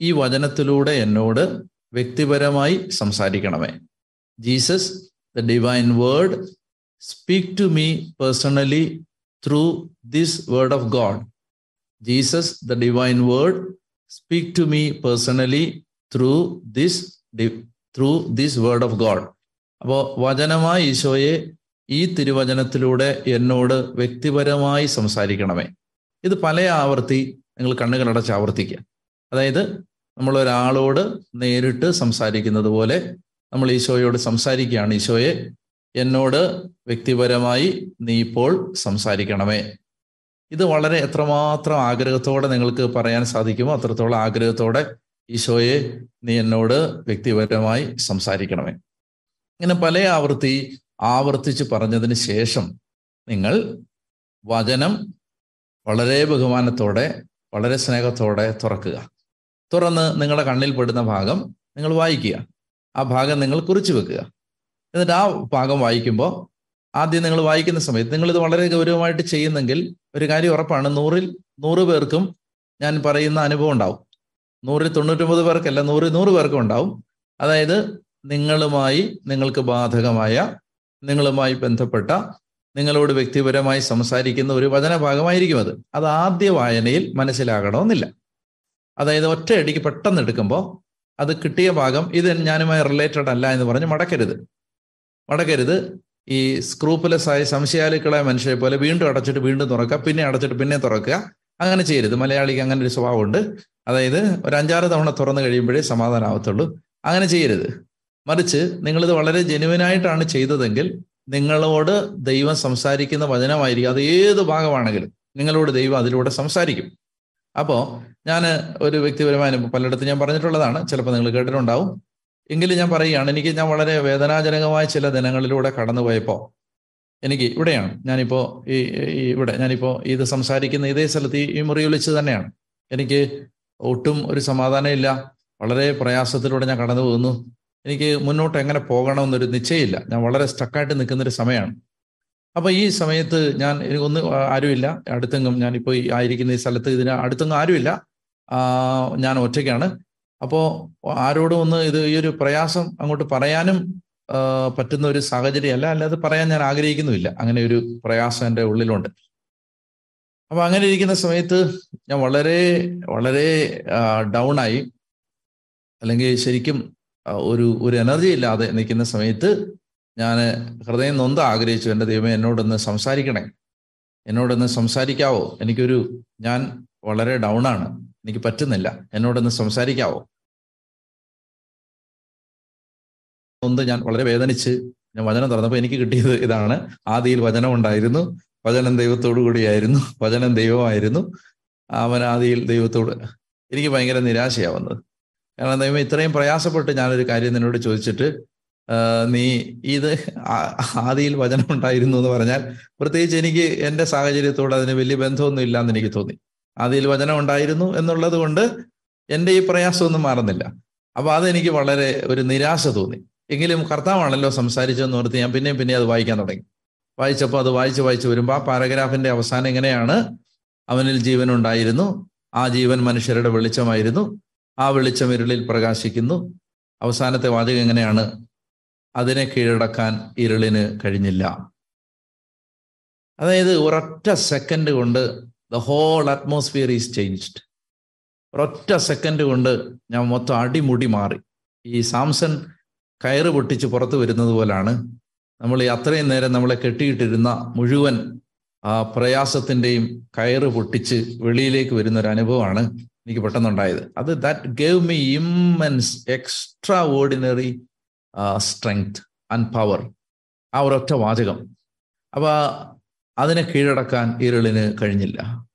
ഈ വചനത്തിലൂടെ എന്നോട് വ്യക്തിപരമായി സംസാരിക്കണമേ. Jesus the divine word speak to me personally through this word of God. Jesus the divine word speak to me personally through this through this word of God. അപ്പോൾ വചനമായ ഈശോയെ ഈ തിരുവചനത്തിലൂടെ എന്നോട് വ്യക്തിപരമായി സംസാരിക്കണമേ. ഇത് പല ആവർത്തി നിങ്ങൾ കണ്ണുകളടച്ച് ആവർത്തിക്കുക. അതായത് നമ്മൾ ഒരാളോട് നേരിട്ട് സംസാരിക്കുന്നത് പോലെ നമ്മൾ ഈശോയോട് സംസാരിക്കുകയാണ്. ഈശോയെ എന്നോട് വ്യക്തിപരമായി നീ ഇപ്പോൾ സംസാരിക്കണമേ. ഇത് വളരെ എത്രമാത്രം ആഗ്രഹത്തോടെ നിങ്ങൾക്ക് പറയാൻ സാധിക്കുമോ അത്രത്തോളം ആഗ്രഹത്തോടെ ഈശോയെ നീ എന്നോട് വ്യക്തിപരമായി സംസാരിക്കണമേ. ഇങ്ങനെ പല ആവർത്തി ആവർത്തിച്ച് പറഞ്ഞതിന് ശേഷം നിങ്ങൾ വചനം വളരെ ബഹുമാനത്തോടെ വളരെ സ്നേഹത്തോടെ തുറക്കുക. തുറന്ന് നിങ്ങളുടെ കണ്ണിൽ പെടുന്ന ഭാഗം നിങ്ങൾ വായിക്കുക. ആ ഭാഗം നിങ്ങൾ കുറിച്ചു വെക്കുക. എന്നിട്ട് ആ ഭാഗം വായിക്കുമ്പോൾ ആദ്യം നിങ്ങൾ വായിക്കുന്ന സമയത്ത് നിങ്ങൾ ഇത് വളരെ ഗൗരവമായിട്ട് ചെയ്യുന്നെങ്കിൽ ഒരു കാര്യം ഉറപ്പാണ് നൂറിൽ നൂറ് പേർക്കും ഞാൻ പറയുന്ന അനുഭവം ഉണ്ടാവും. നൂറിൽ തൊണ്ണൂറ്റൊമ്പത് പേർക്കല്ല നൂറിൽ നൂറ് പേർക്കും ഉണ്ടാവും. അതായത് നിങ്ങളുമായി നിങ്ങൾക്ക് ബാധകമായ നിങ്ങളുമായി ബന്ധപ്പെട്ട നിങ്ങളോട് വ്യക്തിപരമായി സംസാരിക്കുന്ന ഒരു വചനഭാഗമായിരിക്കും അത്. അത് ആദ്യ വായനയിൽ മനസ്സിലാകണമെന്നില്ല. അതായത് ഒറ്റയടിക്ക് പെട്ടെന്ന് എടുക്കുമ്പോൾ അത് കിട്ടിയ ഭാഗം ഇത് ഞാനുമായി റിലേറ്റഡ് അല്ല എന്ന് പറഞ്ഞ് മടക്കരുത്. മടക്കരുത്. ഈ സ്ക്രൂപ്പലെസ് ആയ സംശയാലുക്കളായ മനുഷ്യരെ പോലെ വീണ്ടും അടച്ചിട്ട് വീണ്ടും തുറക്കുക പിന്നെ അടച്ചിട്ട് പിന്നെ തുറക്കുക. അങ്ങനെ ചെയ്യരുത്. മലയാളിക്ക് അങ്ങനെ ഒരു സ്വഭാവമുണ്ട്. അതായത് ഒരു അഞ്ചാറ് തവണ തുറന്നു കഴിയുമ്പോഴേ സമാധാനമാവത്തുള്ളൂ അങ്ങനെ ചെയ്യരുത്. മറിച്ച് നിങ്ങളിത് വളരെ ജനുവനായിട്ടാണ് ചെയ്തതെങ്കിൽ നിങ്ങളോട് ദൈവം സംസാരിക്കുന്ന വചനമായിരിക്കും. അത് ഏത് ഭാഗമാണെങ്കിലും നിങ്ങളോട് ദൈവം അതിലൂടെ സംസാരിക്കും. അപ്പോൾ ഞാൻ ഒരു വ്യക്തിപരമായ പലയിടത്തും ഞാൻ പറഞ്ഞിട്ടുള്ളതാണ്. ചിലപ്പോൾ നിങ്ങൾ കേട്ടിട്ടുണ്ടാവും. എങ്കിലും ഞാൻ പറയുകയാണ് എനിക്ക് ഞാൻ വളരെ വേദനാജനകമായ ചില ദിനങ്ങളിലൂടെ കടന്നുപോയപ്പോൾ എനിക്ക് ഇവിടെയാണ്. ഞാനിപ്പോൾ ഈ ഇവിടെ ഞാനിപ്പോൾ ഇത് സംസാരിക്കുന്ന ഇതേ സ്ഥലത്ത് ഈ മുറിയിൽ വെച്ച് തന്നെയാണ്. എനിക്ക് ഒട്ടും ഒരു സമാധാനമില്ല. വളരെ പ്രയാസത്തിലൂടെ ഞാൻ കടന്നു പോകുന്നു എനിക്ക് മുന്നോട്ട് എങ്ങനെ പോകണമെന്നൊരു നിശ്ചയമില്ല. ഞാൻ വളരെ സ്റ്റക്കായിട്ട് നിൽക്കുന്നൊരു സമയമാണ്. അപ്പോൾ ഈ സമയത്ത് ഞാൻ എനിക്കൊന്നും ആരുമില്ല. അടുത്തെങ്കും ഞാനിപ്പോൾ ആയിരിക്കുന്ന ഈ സ്ഥലത്ത് ഇതിന് അടുത്തെങ്കും ആരുമില്ല. ഞാൻ ഒറ്റയ്ക്കാണ്. അപ്പോൾ ആരോടും ഒന്ന് ഇത് ഈ ഒരു പ്രയാസം അങ്ങോട്ട് പറയാനും പറ്റുന്ന ഒരു സാഹചര്യമല്ല. അല്ലാതെ പറയാൻ ഞാൻ ആഗ്രഹിക്കുന്നുമില്ല. അങ്ങനെ ഒരു പ്രയാസം എന്റെ ഉള്ളിലുണ്ട്. അപ്പൊ അങ്ങനെ ഇരിക്കുന്ന സമയത്ത് ഞാൻ വളരെ വളരെ ഡൗൺ ആയി. അല്ലെങ്കിൽ ശരിക്കും ഒരു ഒരു എനർജി ഇല്ലാതെ നിൽക്കുന്ന സമയത്ത് ഞാൻ ഹൃദയം നൊന്ത് ആഗ്രഹിച്ചു. എന്റെ ദൈവം എന്നോടൊന്ന് സംസാരിക്കണേ. എന്നോടൊന്ന് സംസാരിക്കാവോ? എനിക്കൊരു ഞാൻ വളരെ ഡൗൺ ആണ്. എനിക്ക് പറ്റുന്നില്ല. എന്നോടൊന്ന് സംസാരിക്കാവോ? ഒന്ന് ഞാൻ വളരെ വേദനിച്ച് ഞാൻ വചനം തുറന്നപ്പോൾ എനിക്ക് കിട്ടിയത് ഇതാണ്. ആദിയിൽ വചനം ഉണ്ടായിരുന്നു. വചനം ദൈവത്തോടു കൂടിയായിരുന്നു. വചനം ദൈവമായിരുന്നു. അവൻ ആദിയിൽ ദൈവത്തോട് എനിക്ക് ഭയങ്കര നിരാശയാവുന്നത്. കാരണം ദൈവം ഇത്രയും പ്രയാസപ്പെട്ട് ഞാനൊരു കാര്യം നിന്നോട് ചോദിച്ചിട്ട് നീ ഇത് ആദിയിൽ വചനം ഉണ്ടായിരുന്നു എന്ന് പറഞ്ഞാൽ പ്രത്യേകിച്ച് എനിക്ക് എന്റെ സാഹചര്യത്തോട് അതിന് വലിയ ബന്ധമൊന്നും ഇല്ലാന്ന് എനിക്ക് തോന്നി. ആദിയിൽ വചനം ഉണ്ടായിരുന്നു എന്നുള്ളത് കൊണ്ട് എന്റെ ഈ പ്രയാസമൊന്നും മാറുന്നില്ല. അപ്പൊ അതെനിക്ക് വളരെ ഒരു നിരാശ തോന്നി. എങ്കിലും കർത്താവാണല്ലോ സംസാരിച്ചതെന്ന് ഓർത്ത് ഞാൻ പിന്നെയും പിന്നെയും അത് വായിക്കാൻ തുടങ്ങി. വായിച്ചപ്പോൾ അത് വായിച്ച് വായിച്ച് വരുമ്പോൾ ആ പാരഗ്രാഫിന്റെ അവസാനം എങ്ങനെയാണ്? അവനിൽ ജീവൻ ഉണ്ടായിരുന്നു. ആ ജീവൻ മനുഷ്യരുടെ വെളിച്ചമായിരുന്നു. ആ വെളിച്ചം ഇരുളിൽ പ്രകാശിക്കുന്നു. അവസാനത്തെ വാചകം എങ്ങനെയാണ്? അതിനെ കീഴടക്കാൻ ഇരുളിന് കഴിഞ്ഞില്ല. അതായത് ഒരൊറ്റ സെക്കൻഡ് കൊണ്ട് the whole atmosphere is changed ഒരൊറ്റ സെക്കൻഡ് കൊണ്ട് ഞാൻ മൊത്തം അടിമുടി മാറി. ഈ സാംസൺ കയറ് പൊട്ടിച്ച് പുറത്തു വരുന്നത് പോലാണ് നമ്മൾ അത്രയും നേരം നമ്മളെ കെട്ടിയിട്ടിരുന്ന മുഴുവൻ ആ പ്രയാസത്തിന്റെയും കയറ് പൊട്ടിച്ച് വെളിയിലേക്ക് വരുന്ന ഒരു അനുഭവമാണ്. എനിക്ക് പെട്ടെന്നുണ്ടായത്. അത് that gave me immense extraordinary strength and power ആ ഒരൊറ്റ വാചകം. അപ്പൊ അതിനെ കീഴടക്കാൻ ഇരുളിന് കഴിഞ്ഞില്ല.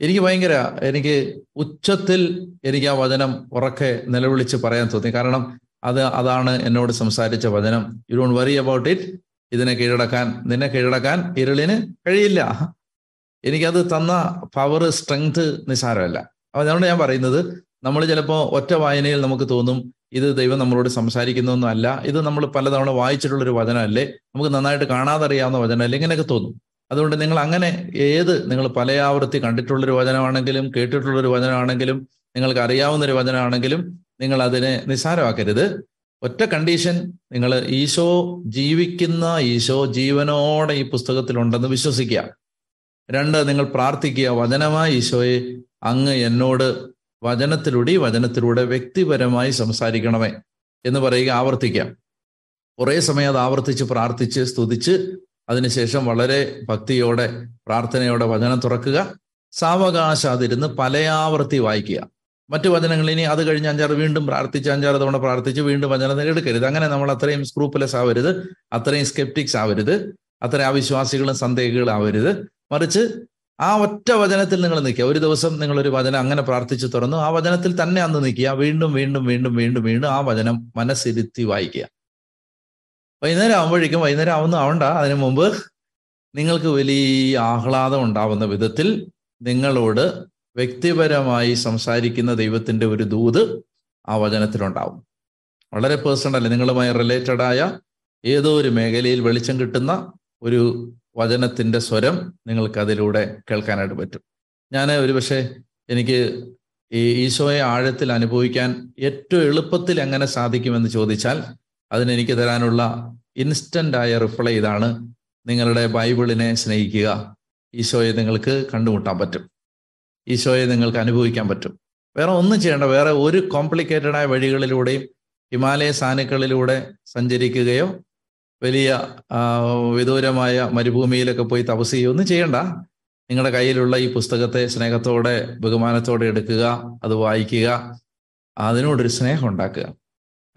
എനിക്ക് ഭയങ്കര എനിക്ക് ഉച്ചത്തിൽ എനിക്ക് ആ വചനം ഉറക്കെ നിലവിളിച്ച് പറയാൻ തോന്നി. കാരണം അത് അതാണ് എന്നോട് സംസാരിച്ച വചനം. You don't worry about it ഇതിനെ കീഴടക്കാൻ നിന്നെ കീഴടക്കാൻ ഇരുളിന് കഴിയില്ല. എനിക്കത് തന്ന പവർ സ്ട്രെങ്ത് നിസ്സാരമല്ല അപ്പൊ അതുകൊണ്ട് ഞാൻ പറയുന്നത്. നമ്മൾ ചിലപ്പോൾ ഒറ്റ വായനയിൽ നമുക്ക് തോന്നും ഇത് ദൈവം നമ്മളോട് സംസാരിക്കുന്നൊന്നും അല്ല ഇത് നമ്മൾ പലതവണ വായിച്ചിട്ടുള്ള ഒരു വചനമല്ലേ നമുക്ക് നന്നായിട്ട് കാണാതെ അറിയാവുന്ന വചനമല്ലേ ഇങ്ങനെയൊക്കെ തോന്നും. അതുകൊണ്ട് നിങ്ങൾ അങ്ങനെ ഏത് നിങ്ങൾ പല ആവർത്തി കണ്ടിട്ടുള്ളൊരു വചനമാണെങ്കിലും കേട്ടിട്ടുള്ളൊരു വചനമാണെങ്കിലും നിങ്ങൾക്ക് അറിയാവുന്ന ഒരു വചനമാണെങ്കിലും നിങ്ങൾ അതിനെ നിസ്സാരമാക്കരുത്. ഒറ്റ കണ്ടീഷൻ നിങ്ങൾ ഈശോ ജീവിക്കുന്ന ഈശോ ജീവനോടെ ഈ പുസ്തകത്തിലുണ്ടെന്ന് വിശ്വസിക്കുക. രണ്ട് നിങ്ങൾ പ്രാർത്ഥിക്കുക വചനമായി ഈശോയെ അങ്ങ് എന്നോട് വചനത്തിലൂടെ വചനത്തിലൂടെ വ്യക്തിപരമായി സംസാരിക്കണമേ എന്ന് പറയുക ആവർത്തിക്കാം. കുറേ സമയം അത് ആവർത്തിച്ച് പ്രാർത്ഥിച്ച് സ്തുതിച്ച് അതിനുശേഷം വളരെ ഭക്തിയോടെ പ്രാർത്ഥനയോടെ വചനം തുറക്കുക. സാവകാശാതിരുന്ന് പലയാവർത്തി വായിക്കുക. മറ്റു വചനങ്ങൾ ഇനി അത് കഴിഞ്ഞ് അഞ്ചാറ് വീണ്ടും പ്രാർത്ഥിച്ച് അഞ്ചാറ് തവണ പ്രാർത്ഥിച്ച് വീണ്ടും വചനം എടുക്കരുത്. അങ്ങനെ നമ്മൾ അത്രയും സ്ക്രൂപ്പലസ് ആവരുത് അത്രയും സ്കെപ്റ്റിക്സ് ആവരുത് അത്രയും അവിശ്വാസികളും സന്ദേഹികളും ആവരുത്. മറിച്ച് ആ ഒറ്റ വചനത്തിൽ നിങ്ങൾ നിൽക്കുക. ഒരു ദിവസം നിങ്ങൾ ഒരു വചനം അങ്ങനെ പ്രാർത്ഥിച്ചു തുറന്നു ആ വചനത്തിൽ തന്നെ അന്ന് നിൽക്കുക. വീണ്ടും വീണ്ടും വീണ്ടും വീണ്ടും വീണ്ടും ആ വചനം മനസ്സിരുത്തി വായിക്കുക. വൈകുന്നേരം ആകുമ്പോഴേക്കും വൈകുന്നേരം ആവുന്ന ആവണ്ട. അതിനു മുമ്പ് നിങ്ങൾക്ക് വലിയ ആഹ്ലാദം ഉണ്ടാവുന്ന വിധത്തിൽ നിങ്ങളോട് വ്യക്തിപരമായി സംസാരിക്കുന്ന ദൈവത്തിന്റെ ഒരു ദൂത് ആ വചനത്തിലുണ്ടാവും വളരെ പേഴ്സണൽ നിങ്ങളുമായി റിലേറ്റഡായ ഏതോ ഒരു മേഖലയിൽ വെളിച്ചം കിട്ടുന്ന ഒരു വചനത്തിന്റെ സ്വരം നിങ്ങൾക്ക് അതിലൂടെ കേൾക്കാനായിട്ട് പറ്റും. ഞാൻ ഒരുപക്ഷെ എനിക്ക് ഈ ഈശോയെ ആഴത്തിൽ അനുഭവിക്കാൻ ഏറ്റവും എളുപ്പത്തിൽ എങ്ങനെ സാധിക്കുമെന്ന് ചോദിച്ചാൽ അതിനെനിക്ക് തരാനുള്ള ഇൻസ്റ്റന്റ് ആയ റിപ്ലൈ ഇതാണ്. നിങ്ങളുടെ ബൈബിളിനെ സ്നേഹിക്കുക. ഈശോയെ നിങ്ങൾക്ക് കണ്ടുമുട്ടാൻ പറ്റും. ഈശോയെ നിങ്ങൾക്ക് അനുഭവിക്കാൻ പറ്റും. വേറെ ഒന്നും ചെയ്യേണ്ട വേറെ ഒരു കോംപ്ലിക്കേറ്റഡായ വഴികളിലൂടെയും ഹിമാലയ സാനുക്കളിലൂടെ സഞ്ചരിക്കുകയോ വലിയ വിദൂരമായ മരുഭൂമിയിലൊക്കെ പോയി തപസ് ചെയ്യുകയൊന്നും ചെയ്യണ്ട. നിങ്ങളുടെ കയ്യിലുള്ള ഈ പുസ്തകത്തെ സ്നേഹത്തോടെ ബഹുമാനത്തോടെ എടുക്കുക അത് വായിക്കുക അതിനോടൊരു സ്നേഹം ഉണ്ടാക്കുക.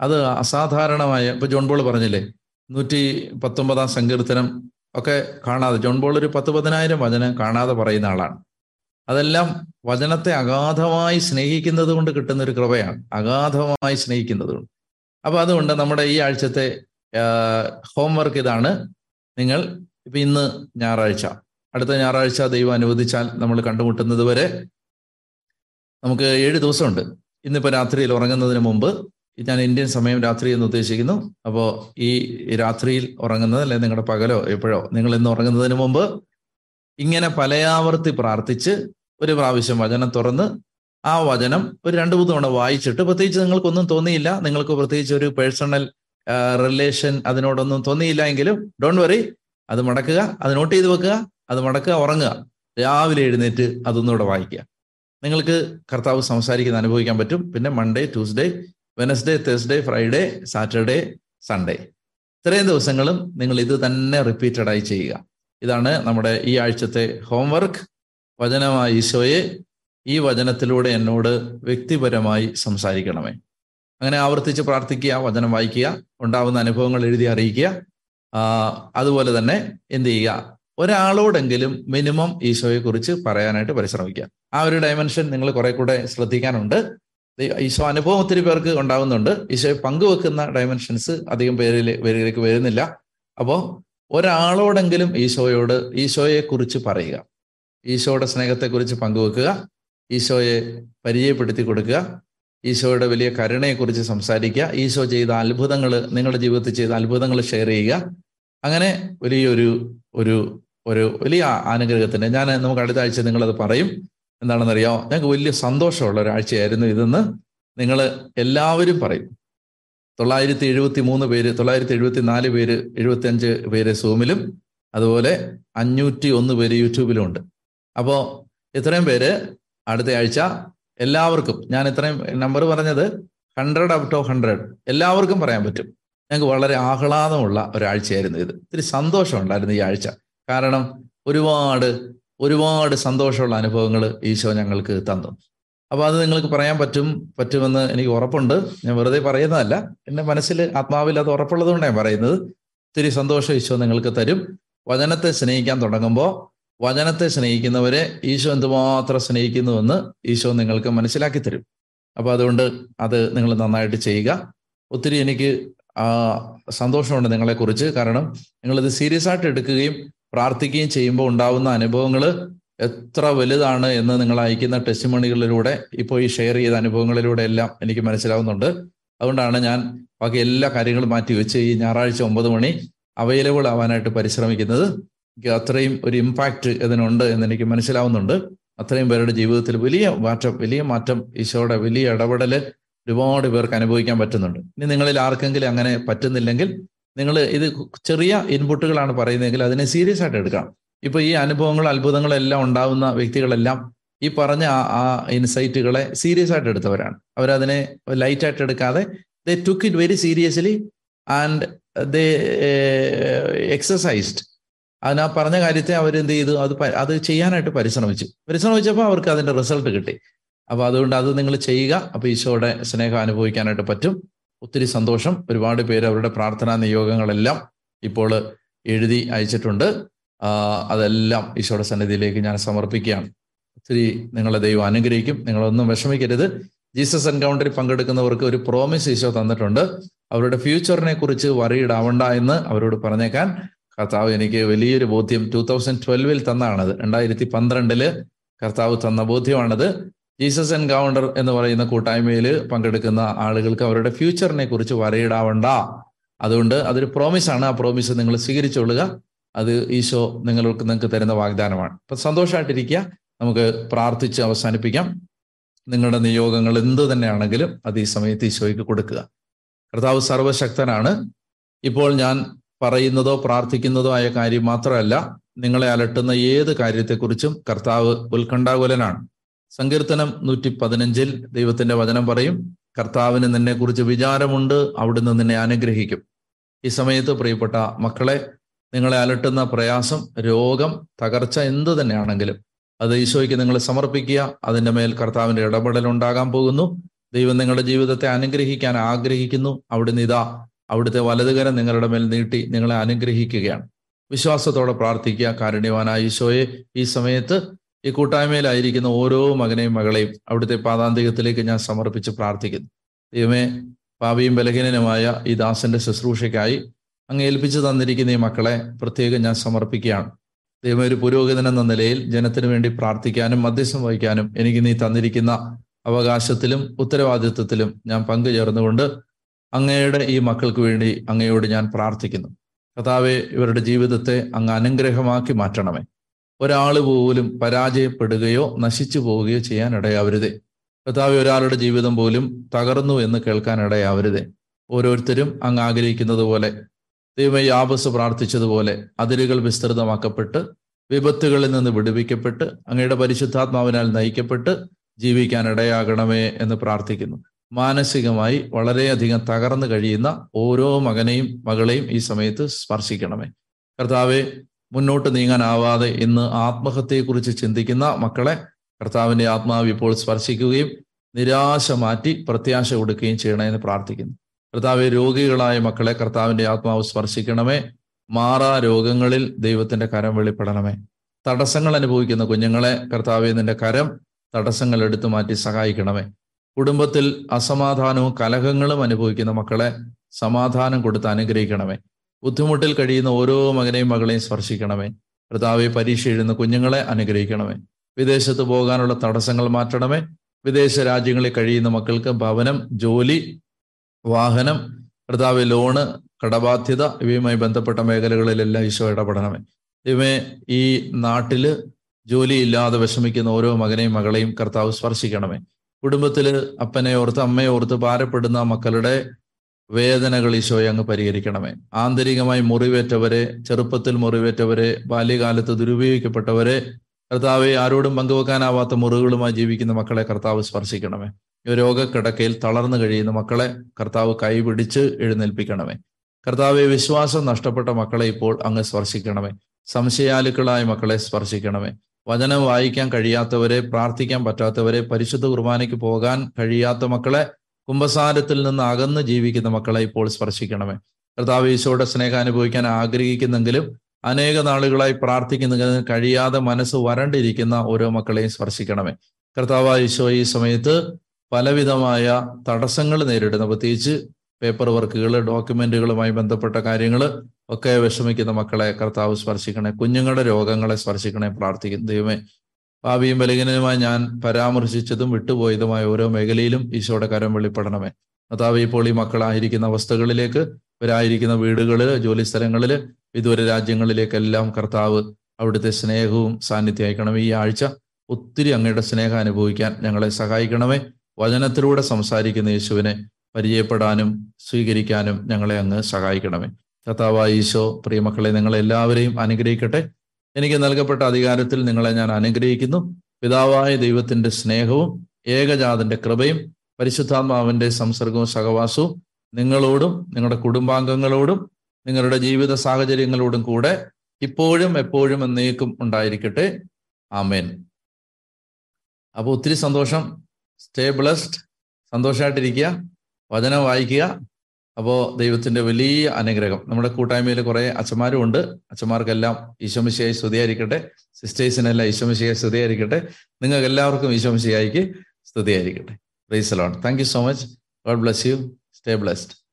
അത് അസാധാരണമായ ഇപ്പൊ ജോൺ ബോൾ പറഞ്ഞില്ലേ നൂറ്റി പത്തൊമ്പതാം സങ്കീർത്തനം ഒക്കെ കാണാതെ ജോൺ ബോൾ ഒരു പത്ത് പതിനായിരം വചനം കാണാതെ പറയുന്ന ആളാണ്. അതെല്ലാം വചനത്തെ അഗാധമായി സ്നേഹിക്കുന്നത് കൊണ്ട് കിട്ടുന്ന ഒരു കൃപയാണ്. അഗാധമായി സ്നേഹിക്കുന്നത് കൊണ്ട് അപ്പൊ അതുകൊണ്ട് നമ്മുടെ ഈ ആഴ്ചത്തെ ഹോംവർക്ക് ഇതാണ്. നിങ്ങൾ ഇപ്പൊ ഇന്ന് ഞായറാഴ്ച. അടുത്ത ഞായറാഴ്ച ദൈവം അനുവദിച്ചാൽ നമ്മൾ കണ്ടുമുട്ടുന്നത് വരെ നമുക്ക് ഏഴ് ദിവസമുണ്ട്. ഇന്നിപ്പോ രാത്രിയിൽ ഉറങ്ങുന്നതിന് മുമ്പ് ഞാൻ ഇന്ത്യൻ സമയം രാത്രി എന്ന് ഉദ്ദേശിക്കുന്നു. അപ്പോൾ ഈ രാത്രിയിൽ ഉറങ്ങുന്നത് അല്ലെ നിങ്ങളുടെ പകലോ എപ്പോഴോ നിങ്ങൾ ഇന്ന് ഉറങ്ങുന്നതിന് മുമ്പ് ഇങ്ങനെ പലയാവർത്തി പ്രാർത്ഥിച്ച് ഒരു പ്രാവശ്യം വചനം തുറന്ന് ആ വചനം ഒരു രണ്ട് മൂന്ന് തവണ വായിച്ചിട്ട് പ്രത്യേകിച്ച് നിങ്ങൾക്കൊന്നും തോന്നിയില്ല. നിങ്ങൾക്ക് പ്രത്യേകിച്ച് ഒരു പേഴ്സണൽ റിലേഷൻ അതിനോടൊന്നും തോന്നിയില്ല എങ്കിലും ഡോണ്ട് വറി അത് മടക്കുക അത് നോട്ട് ചെയ്ത് വെക്കുക അത് മടക്കുക ഉറങ്ങുക. രാവിലെ എഴുന്നേറ്റ് അതൊന്നുകൂടെ വായിക്കുക. നിങ്ങൾക്ക് കർത്താവ് സംസാരിക്കുന്ന അനുഭവിക്കാൻ പറ്റും. പിന്നെ Monday Tuesday Wednesday Thursday Friday Saturday Sunday ഇത്രയും ദിവസങ്ങളും നിങ്ങൾ ഇത് തന്നെ റിപ്പീറ്റഡായി ചെയ്യുക. ഇതാണ് നമ്മുടെ ഈ ആഴ്ചത്തെ ഹോംവർക്ക് വചനമായ ഈശോയെ ഈ വചനത്തിലൂടെ എന്നോട് വ്യക്തിപരമായി സംസാരിക്കണമേ. അങ്ങനെ ആവർത്തിച്ച് പ്രാർത്ഥിക്കുക വചനം വായിക്കുക ഉണ്ടാവുന്ന അനുഭവങ്ങൾ എഴുതി അറിയിക്കുക അതുപോലെ തന്നെ എന്ത് ചെയ്യുക? ഒരാളോടെങ്കിലും മിനിമം ഈശോയെ കുറിച്ച് പറയാനായിട്ട് പരിശ്രമിക്കുക. ആ ഒരു ഡയമെൻഷൻ നിങ്ങൾ കുറെ കൂടെ ശ്രദ്ധിക്കാനുണ്ട്. ഈശോ അനുഭവം ഒത്തിരി പേർക്ക് ഉണ്ടാവുന്നുണ്ട്. ഈശോയെ പങ്കുവെക്കുന്ന ഡയമെൻഷൻസ് അധികം പേരിൽ പേരിലേക്ക് വരുന്നില്ല. അപ്പോൾ ഒരാളോടെങ്കിലും ഈശോയോട് ഈശോയെ കുറിച്ച് പറയുക. ഈശോയുടെ സ്നേഹത്തെക്കുറിച്ച് പങ്കുവെക്കുക. ഈശോയെ പരിചയപ്പെടുത്തി കൊടുക്കുക. ഈശോയുടെ വലിയ കരുണയെക്കുറിച്ച് സംസാരിക്കുക. ഈശോ ചെയ്ത അത്ഭുതങ്ങൾ നിങ്ങളുടെ ജീവിതത്തിൽ ചെയ്ത അത്ഭുതങ്ങൾ ഷെയർ ചെയ്യുക. അങ്ങനെ വലിയൊരു ഒരു ഒരു വലിയ അനുഗ്രഹത്തിന് ഞാൻ നമുക്ക് അടുത്ത ആഴ്ച നിങ്ങളത് പറയും. എന്താണെന്നറിയാമോ ഞങ്ങൾക്ക് വലിയ സന്തോഷമുള്ള ഒരാഴ്ചയായിരുന്നു ഇതെന്ന് നിങ്ങൾ എല്ലാവരും പറയും. തൊള്ളായിരത്തി എഴുപത്തി മൂന്ന് പേര് തൊള്ളായിരത്തി എഴുപത്തി നാല് പേര് എഴുപത്തി അഞ്ച് പേര് സൂമിലും അതുപോലെ അഞ്ഞൂറ്റി ഒന്ന് പേര് യൂട്യൂബിലും ഉണ്ട്. അപ്പോൾ ഇത്രയും പേര് അടുത്ത ആഴ്ച എല്ലാവർക്കും ഞാൻ ഇത്രയും നമ്പർ പറഞ്ഞത് ഹൺഡ്രഡ് ഔട്ട് ഓഫ് ഹൺഡ്രഡ് എല്ലാവർക്കും പറയാൻ പറ്റും. ഞങ്ങൾക്ക് വളരെ ആഹ്ലാദമുള്ള ഒരാഴ്ചയായിരുന്നു ഇത്. ഒത്തിരി സന്തോഷമുണ്ടായിരുന്നു ഈ ആഴ്ച. കാരണം ഒരുപാട് ഒരുപാട് സന്തോഷമുള്ള അനുഭവങ്ങൾ ഈശോ ഞങ്ങൾക്ക് തന്നു. അപ്പോൾ അത് നിങ്ങൾക്ക് പറയാൻ പറ്റും പറ്റുമെന്ന് എനിക്ക് ഉറപ്പുണ്ട്. ഞാൻ വെറുതെ പറയുന്നതല്ല. എന്റെ മനസ്സിൽ ആത്മാവിൽ അത് ഉറപ്പുള്ളതുകൊണ്ടാണ് പറയുന്നത്. ഒത്തിരി സന്തോഷം ഈശോ നിങ്ങൾക്ക് തരും. വചനത്തെ സ്നേഹിക്കാൻ തുടങ്ങുമ്പോൾ വചനത്തെ സ്നേഹിക്കുന്നവരെ ഈശോ എന്തുമാത്രം സ്നേഹിക്കുന്നുവെന്ന് ഈശോ നിങ്ങൾക്ക് മനസ്സിലാക്കി തരും. അപ്പൊ അതുകൊണ്ട് അത് നിങ്ങൾ നന്നായിട്ട് ചെയ്യുക. ഒത്തിരി എനിക്ക് സന്തോഷമുണ്ട് നിങ്ങളെക്കുറിച്ച്. കാരണം നിങ്ങളിത് സീരിയസ് ആയിട്ട് എടുക്കുകയും പ്രാർത്ഥിക്കുകയും ചെയ്യുമ്പോൾ ഉണ്ടാവുന്ന അനുഭവങ്ങൾ എത്ര വലുതാണ് എന്ന് നിങ്ങൾ അയക്കുന്ന ടെസ്റ്റിമണികളിലൂടെ ഇപ്പോൾ ഈ ഷെയർ ചെയ്ത അനുഭവങ്ങളിലൂടെ എല്ലാം എനിക്ക് മനസ്സിലാവുന്നുണ്ട്. അതുകൊണ്ടാണ് ഞാൻ ബാക്കി എല്ലാ കാര്യങ്ങളും മാറ്റി വെച്ച് ഈ ഞായറാഴ്ച ഒമ്പത് മണി അവൈലബിൾ ആവാനായിട്ട് പരിശ്രമിക്കുന്നത്. അത്രയും ഒരു ഇമ്പാക്റ്റ് ഇതിനുണ്ട് എന്ന് എനിക്ക് മനസ്സിലാവുന്നുണ്ട്. അത്രയും പേരുടെ ജീവിതത്തിൽ വലിയ മാറ്റം വലിയ മാറ്റം ഈശോയുടെ വലിയ ഇടപെടൽ ഒരുപാട് പേർക്ക് അനുഭവിക്കാൻ പറ്റുന്നുണ്ട്. ഇനി നിങ്ങളിൽ ആർക്കെങ്കിലും അങ്ങനെ പറ്റുന്നില്ലെങ്കിൽ നിങ്ങൾ ഇത് ചെറിയ ഇൻപുട്ടുകളാണ് പറയുന്നതെങ്കിൽ അതിനെ സീരിയസ് ആയിട്ട് എടുക്കാം ഇപ്പൊ ഈ അനുഭവങ്ങൾ അത്ഭുതങ്ങളെല്ലാം ഉണ്ടാവുന്ന വ്യക്തികളെല്ലാം ഈ പറഞ്ഞ ആ ഇൻസൈറ്റുകളെ സീരിയസ് ആയിട്ട് എടുത്തവരാണ്. അവരതിനെ ലൈറ്റ് ആയിട്ട് എടുക്കാതെ they took it very seriously and they exercised അതിന് ആ പറഞ്ഞ കാര്യത്തെ അവർ എന്ത് ചെയ്തു? അത് അത് ചെയ്യാനായിട്ട് പരിശ്രമിച്ചു. പരിശ്രമിച്ചപ്പോൾ അവർക്ക് അതിന്റെ റിസൾട്ട് കിട്ടി. അപ്പോൾ അതുകൊണ്ട് അത് നിങ്ങൾ ചെയ്യുക. അപ്പോൾ ഈശോയുടെ സ്നേഹം അനുഭവിക്കാനായിട്ട് പറ്റും. ഒത്തിരി സന്തോഷം. ഒരുപാട് പേര് അവരുടെ പ്രാർത്ഥനാ നിയോഗങ്ങളെല്ലാം ഇപ്പോൾ എഴുതി അയച്ചിട്ടുണ്ട്. അതെല്ലാം ഈശോയുടെ സന്നിധിയിലേക്ക് ഞാൻ സമർപ്പിക്കുകയാണ്. ഒത്തിരി നിങ്ങളെ ദൈവം അനുഗ്രഹിക്കും. നിങ്ങളൊന്നും വിഷമിക്കരുത്. ജീസസ് എൻകൗണ്ടറിൽ പങ്കെടുക്കുന്നവർക്ക് ഒരു പ്രോമിസ് ഈശോ തന്നിട്ടുണ്ട്. അവരുടെ ഫ്യൂച്ചറിനെ കുറിച്ച് വറിയിടാവണ്ട എന്ന് അവരോട് പറഞ്ഞേക്കാൻ. കർത്താവ് എനിക്ക് വലിയൊരു ബോധ്യം ടൂ തൗസൻഡ് ട്വൽവിൽ തന്നാണത്. രണ്ടായിരത്തി പന്ത്രണ്ടിൽ കർത്താവ് തന്ന ബോധ്യമാണത്. ജീസസ് എൻകൗണ്ടർ എന്ന് പറയുന്ന കൂട്ടായ്മയിൽ പങ്കെടുക്കുന്ന ആളുകൾക്ക് അവരുടെ ഫ്യൂച്ചറിനെ കുറിച്ച് വരയിടാവണ്ട. അതുകൊണ്ട് അതൊരു പ്രോമിസാണ് ആ പ്രോമിസ് നിങ്ങൾ സ്വീകരിച്ചുകൊള്ളുക അത് ഈശോ നിങ്ങൾക്ക് നിങ്ങൾക്ക് തരുന്ന വാഗ്ദാനമാണ്. അപ്പൊ സന്തോഷമായിട്ടിരിക്കുക നമുക്ക് പ്രാർത്ഥിച്ച് അവസാനിപ്പിക്കാം. നിങ്ങളുടെ നിയോഗങ്ങൾ എന്തു തന്നെയാണെങ്കിലും അത് ഈ സമയത്ത് ഈശോയ്ക്ക് കൊടുക്കുക. കർത്താവ് സർവശക്തനാണ്. ഇപ്പോൾ ഞാൻ പറയുന്നതോ പ്രാർത്ഥിക്കുന്നതോ ആയ കാര്യം മാത്രമല്ല നിങ്ങളെ അലട്ടുന്ന ഏത് കാര്യത്തെക്കുറിച്ചും കർത്താവ് ഉത്കണ്ഠാകുലനാണ്. സങ്കീർത്തനം നൂറ്റി പതിനഞ്ചിൽ ദൈവത്തിന്റെ വചനം പറയും കർത്താവിന് നിന്നെക്കുറിച്ച് വിചാരമുണ്ട് അവിടുന്ന് നിന്നെ അനുഗ്രഹിക്കും. ഈ സമയത്ത് പ്രിയപ്പെട്ട മക്കളെ നിങ്ങളെ അലട്ടുന്ന പ്രയാസം രോഗം തകർച്ച എന്തു തന്നെയാണെങ്കിലും അത് ഈശോയ്ക്ക് നിങ്ങൾ സമർപ്പിക്കുക. അതിന്റെ മേൽ കർത്താവിന്റെ ഇടപെടൽ ഉണ്ടാകാൻ പോകുന്നു. ദൈവം നിങ്ങളുടെ ജീവിതത്തെ അനുഗ്രഹിക്കാൻ ആഗ്രഹിക്കുന്നു. അവിടുന്ന് ഇതാ അവിടുത്തെ വലതുകരം നിങ്ങളുടെ മേൽ നീട്ടി നിങ്ങളെ അനുഗ്രഹിക്കുകയാണ്. വിശ്വാസത്തോടെ പ്രാർത്ഥിക്കുക കാരുണ്യവാനായ ഈശോയെ ഈ സമയത്ത് ഈ കൂട്ടായ്മയിലായിരിക്കുന്ന ഓരോ മകനെയും മകളെയും അവിടുത്തെ പാതാന്തികത്തിലേക്ക് ഞാൻ സമർപ്പിച്ച് പ്രാർത്ഥിക്കുന്നു. ദൈവമേ പാപിയും ബലഹീനനുമായ ഈ ദാസന്റെ ശുശ്രൂഷയ്ക്കായി അങ്ങ് ഏൽപ്പിച്ചു തന്നിരിക്കുന്ന ഈ മക്കളെ പ്രത്യേകം ഞാൻ സമർപ്പിക്കുകയാണ്. ദൈവമേ ഒരു പുരോഹിതൻ എന്ന നിലയിൽ ജനത്തിനു വേണ്ടി പ്രാർത്ഥിക്കാനും മധ്യസ്ഥം വഹിക്കാനും എനിക്ക് നീ തന്നിരിക്കുന്ന അവകാശത്തിലും ഉത്തരവാദിത്വത്തിലും ഞാൻ പങ്കുചേർന്നുകൊണ്ട് അങ്ങയുടെ ഈ മക്കൾക്ക് വേണ്ടി അങ്ങയോട് ഞാൻ പ്രാർത്ഥിക്കുന്നു. കഥാവെ ഇവരുടെ ജീവിതത്തെ അങ്ങ് അനുഗ്രഹമാക്കി മാറ്റണമേ. ഒരാൾ പോലും പരാജയപ്പെടുകയോ നശിച്ചു പോവുകയോ ചെയ്യാൻ ഇടയാവരുതേ. കഥാവെ ഒരാളുടെ ജീവിതം പോലും തകർന്നു എന്ന് കേൾക്കാൻ ഇടയാവരുതേ. ഓരോരുത്തരും അങ്ങ് ആഗ്രഹിക്കുന്നത് പോലെ ദൈവം യാബസ് പ്രാർത്ഥിച്ചതുപോലെ അതിരുകൾ വിസ്തൃതമാക്കപ്പെട്ട് വിപത്തുകളിൽ നിന്ന് വിടുവിക്കപ്പെട്ട് അങ്ങയുടെ പരിശുദ്ധാത്മാവിനാൽ നയിക്കപ്പെട്ട് ജീവിക്കാൻ ഇടയാകണമേ എന്ന് പ്രാർത്ഥിക്കുന്നു. മാനസികമായി വളരെയധികം തകർന്നു കഴിയുന്ന ഓരോ മകനെയും മകളെയും ഈ സമയത്ത് സ്പർശിക്കണമേ. കർത്താവെ മുന്നോട്ട് നീങ്ങാനാവാതെ ഇന്ന് ആത്മഹത്യയെക്കുറിച്ച് ചിന്തിക്കുന്ന മക്കളെ കർത്താവിന്റെ ആത്മാവ് ഇപ്പോൾ സ്പർശിക്കുകയും നിരാശ മാറ്റി പ്രത്യാശ കൊടുക്കുകയും ചെയ്യണമെന്ന് പ്രാർത്ഥിക്കുന്നു. കർത്താവെ രോഗികളായ മക്കളെ കർത്താവിന്റെ ആത്മാവ് സ്പർശിക്കണമേ. മാറാ രോഗങ്ങളിൽ ദൈവത്തിന്റെ കരം വെളിപ്പെടണമേ. തടസ്സങ്ങൾ അനുഭവിക്കുന്ന കുഞ്ഞുങ്ങളെ കർത്താവെ നിന്റെ കരം തടസ്സങ്ങൾ എടുത്തു മാറ്റി സഹായിക്കണമേ. കുടുംബത്തിൽ അസമാധാനവും കലഹങ്ങളും അനുഭവിക്കുന്ന മക്കളെ സമാധാനം കൊടുത്ത് അനുഗ്രഹിക്കണമേ. ബുദ്ധിമുട്ടിൽ കഴിയുന്ന ഓരോ മകനെയും മകളെയും സ്പർശിക്കണമേ. കർത്താവെ പരീക്ഷ എഴുതുന്ന കുഞ്ഞുങ്ങളെ അനുഗ്രഹിക്കണമേ. വിദേശത്ത് പോകാനുള്ള തടസ്സങ്ങൾ മാറ്റണമേ. വിദേശ രാജ്യങ്ങളിൽ കഴിയുന്ന മക്കൾക്ക് ഭവനം ജോലി വാഹനം കർത്താവ് ലോണ് കടബാധ്യത ഇവയുമായി ബന്ധപ്പെട്ട മേഖലകളിലെല്ലാം ഈശോ ഇടപെടണമേ. ഇവയെ ഈ നാട്ടിൽ ജോലിയില്ലാതെ വിഷമിക്കുന്ന ഓരോ മകനെയും മകളെയും കർത്താവ് സ്പർശിക്കണമേ. കുടുംബത്തിൽ അപ്പനെ ഓർത്ത് അമ്മയെ ഓർത്ത് ഭാരപ്പെടുന്ന മക്കളുടെ വേദനകൾ ഈശോയെ അങ്ങ് പരിഹരിക്കണമേ. ആന്തരികമായി മുറിവേറ്റവരെ ചെറുപ്പത്തിൽ മുറിവേറ്റവരെ ബാല്യകാലത്ത് ദുരുപയോഗിക്കപ്പെട്ടവരെ കർത്താവെ ആരോടും പങ്കുവെക്കാനാവാത്ത മുറിവുകളുമായി ജീവിക്കുന്ന മക്കളെ കർത്താവ് സ്പർശിക്കണമേ. രോഗക്കിടക്കയിൽ തളർന്നു കഴിയുന്ന മക്കളെ കർത്താവ് കൈപിടിച്ച് എഴുന്നേൽപ്പിക്കണമേ. കർത്താവെ വിശ്വാസം നഷ്ടപ്പെട്ട മക്കളെ ഇപ്പോൾ അങ്ങ് സ്പർശിക്കണമേ. സംശയാലുക്കളായ മക്കളെ സ്പർശിക്കണമേ. വചനം വായിക്കാൻ കഴിയാത്തവരെ പ്രാർത്ഥിക്കാൻ പറ്റാത്തവരെ പരിശുദ്ധ കുർബാനയ്ക്ക് പോകാൻ കഴിയാത്ത മക്കളെ കുംഭസാരത്തിൽ നിന്ന് അകന്ന് ജീവിക്കുന്ന മക്കളെ ഇപ്പോൾ സ്പർശിക്കണമേ. കർത്താവ് ഈശോയുടെ സ്നേഹം അനുഭവിക്കാൻ ആഗ്രഹിക്കുന്നെങ്കിലും അനേക നാളുകളായി പ്രാർത്ഥിക്കുന്നെങ്കിലും കഴിയാതെ മനസ്സ് വരണ്ടിരിക്കുന്ന ഓരോ മക്കളെയും സ്പർശിക്കണമേ. കർത്താവ് ഈശോ ഈ സമയത്ത് പലവിധമായ തടസ്സങ്ങൾ നേരിടുന്ന. പ്രത്യേകിച്ച് പേപ്പർ വർക്കുകൾ ഡോക്യുമെന്റുകളുമായി ബന്ധപ്പെട്ട കാര്യങ്ങൾ ഒക്കെ വിഷമിക്കുന്ന മക്കളെ കർത്താവ് സ്പർശിക്കണേ. കുഞ്ഞുങ്ങളുടെ രോഗങ്ങളെ സ്പർശിക്കണേ പ്രാർത്ഥിക്കുന്നു ദൈവമേ ഭാവിയും ബലഹീനനുമായി ഞാൻ പരാമർശിച്ചതും വിട്ടുപോയതുമായ ഓരോ മേഖലയിലും ഈശോയുടെ കരം വെളിപ്പെടണമേ. കർത്താവ് ഇപ്പോൾ ഈ മക്കളായിരിക്കുന്ന അവസ്ഥകളിലേക്ക് ഇവരായിരിക്കുന്ന വീടുകളിൽ ജോലി സ്ഥലങ്ങളിൽ വിദൂര രാജ്യങ്ങളിലേക്കെല്ലാം കർത്താവ് അവിടുത്തെ സ്നേഹവും സാന്നിധ്യം അയക്കണമേ. ഈ ആഴ്ച ഒത്തിരി അങ്ങയുടെ സ്നേഹം അനുഭവിക്കാൻ ഞങ്ങളെ സഹായിക്കണമേ. വചനത്തിലൂടെ സംസാരിക്കുന്ന യേശുവിനെ പരിചയപ്പെടാനും സ്വീകരിക്കാനും ഞങ്ങളെ അങ്ങ് സഹായിക്കണമേ. കർത്താവായ ഈശോ പ്രിയമക്കളെ നിങ്ങളെ എല്ലാവരെയും അനുഗ്രഹിക്കട്ടെ. എനിക്ക് നൽകപ്പെട്ട അധികാരത്തിൽ നിങ്ങളെ ഞാൻ അനുഗ്രഹിക്കുന്നു. പിതാവായ ദൈവത്തിന്റെ സ്നേഹവും ഏകജാതന്റെ കൃപയും പരിശുദ്ധാത്മാവിന്റെ സംസർഗവും സഹവാസവും നിങ്ങളോടും നിങ്ങളുടെ കുടുംബാംഗങ്ങളോടും നിങ്ങളുടെ ജീവിത സാഹചര്യങ്ങളോടും കൂടെ ഇപ്പോഴും എപ്പോഴും എന്നേക്കും ഉണ്ടായിരിക്കട്ടെ. ആമേൻ. അപ്പോൾ ഒത്തിരി സന്തോഷം. Stay blessed. സന്തോഷമായിട്ടിരിക്കുക വചനം വായിക്കുക. അപ്പോൾ ദൈവത്തിന്റെ വലിയ അനുഗ്രഹം. നമ്മുടെ കൂട്ടായ്മയിൽ കുറേ അച്ഛന്മാരും ഉണ്ട്. അച്ഛന്മാർക്കെല്ലാം ഈശോമിശയായി സ്തുതിയായിരിക്കട്ടെ. സിസ്റ്റേഴ്സിനെല്ലാം ഈശോമിശയായി സ്തുതിയായിരിക്കട്ടെ. നിങ്ങൾക്ക് എല്ലാവർക്കും ഈശോമിശയായിക്ക് സ്തുതിയായിരിക്കട്ടെ praise lord thank you so much God bless you stay blessed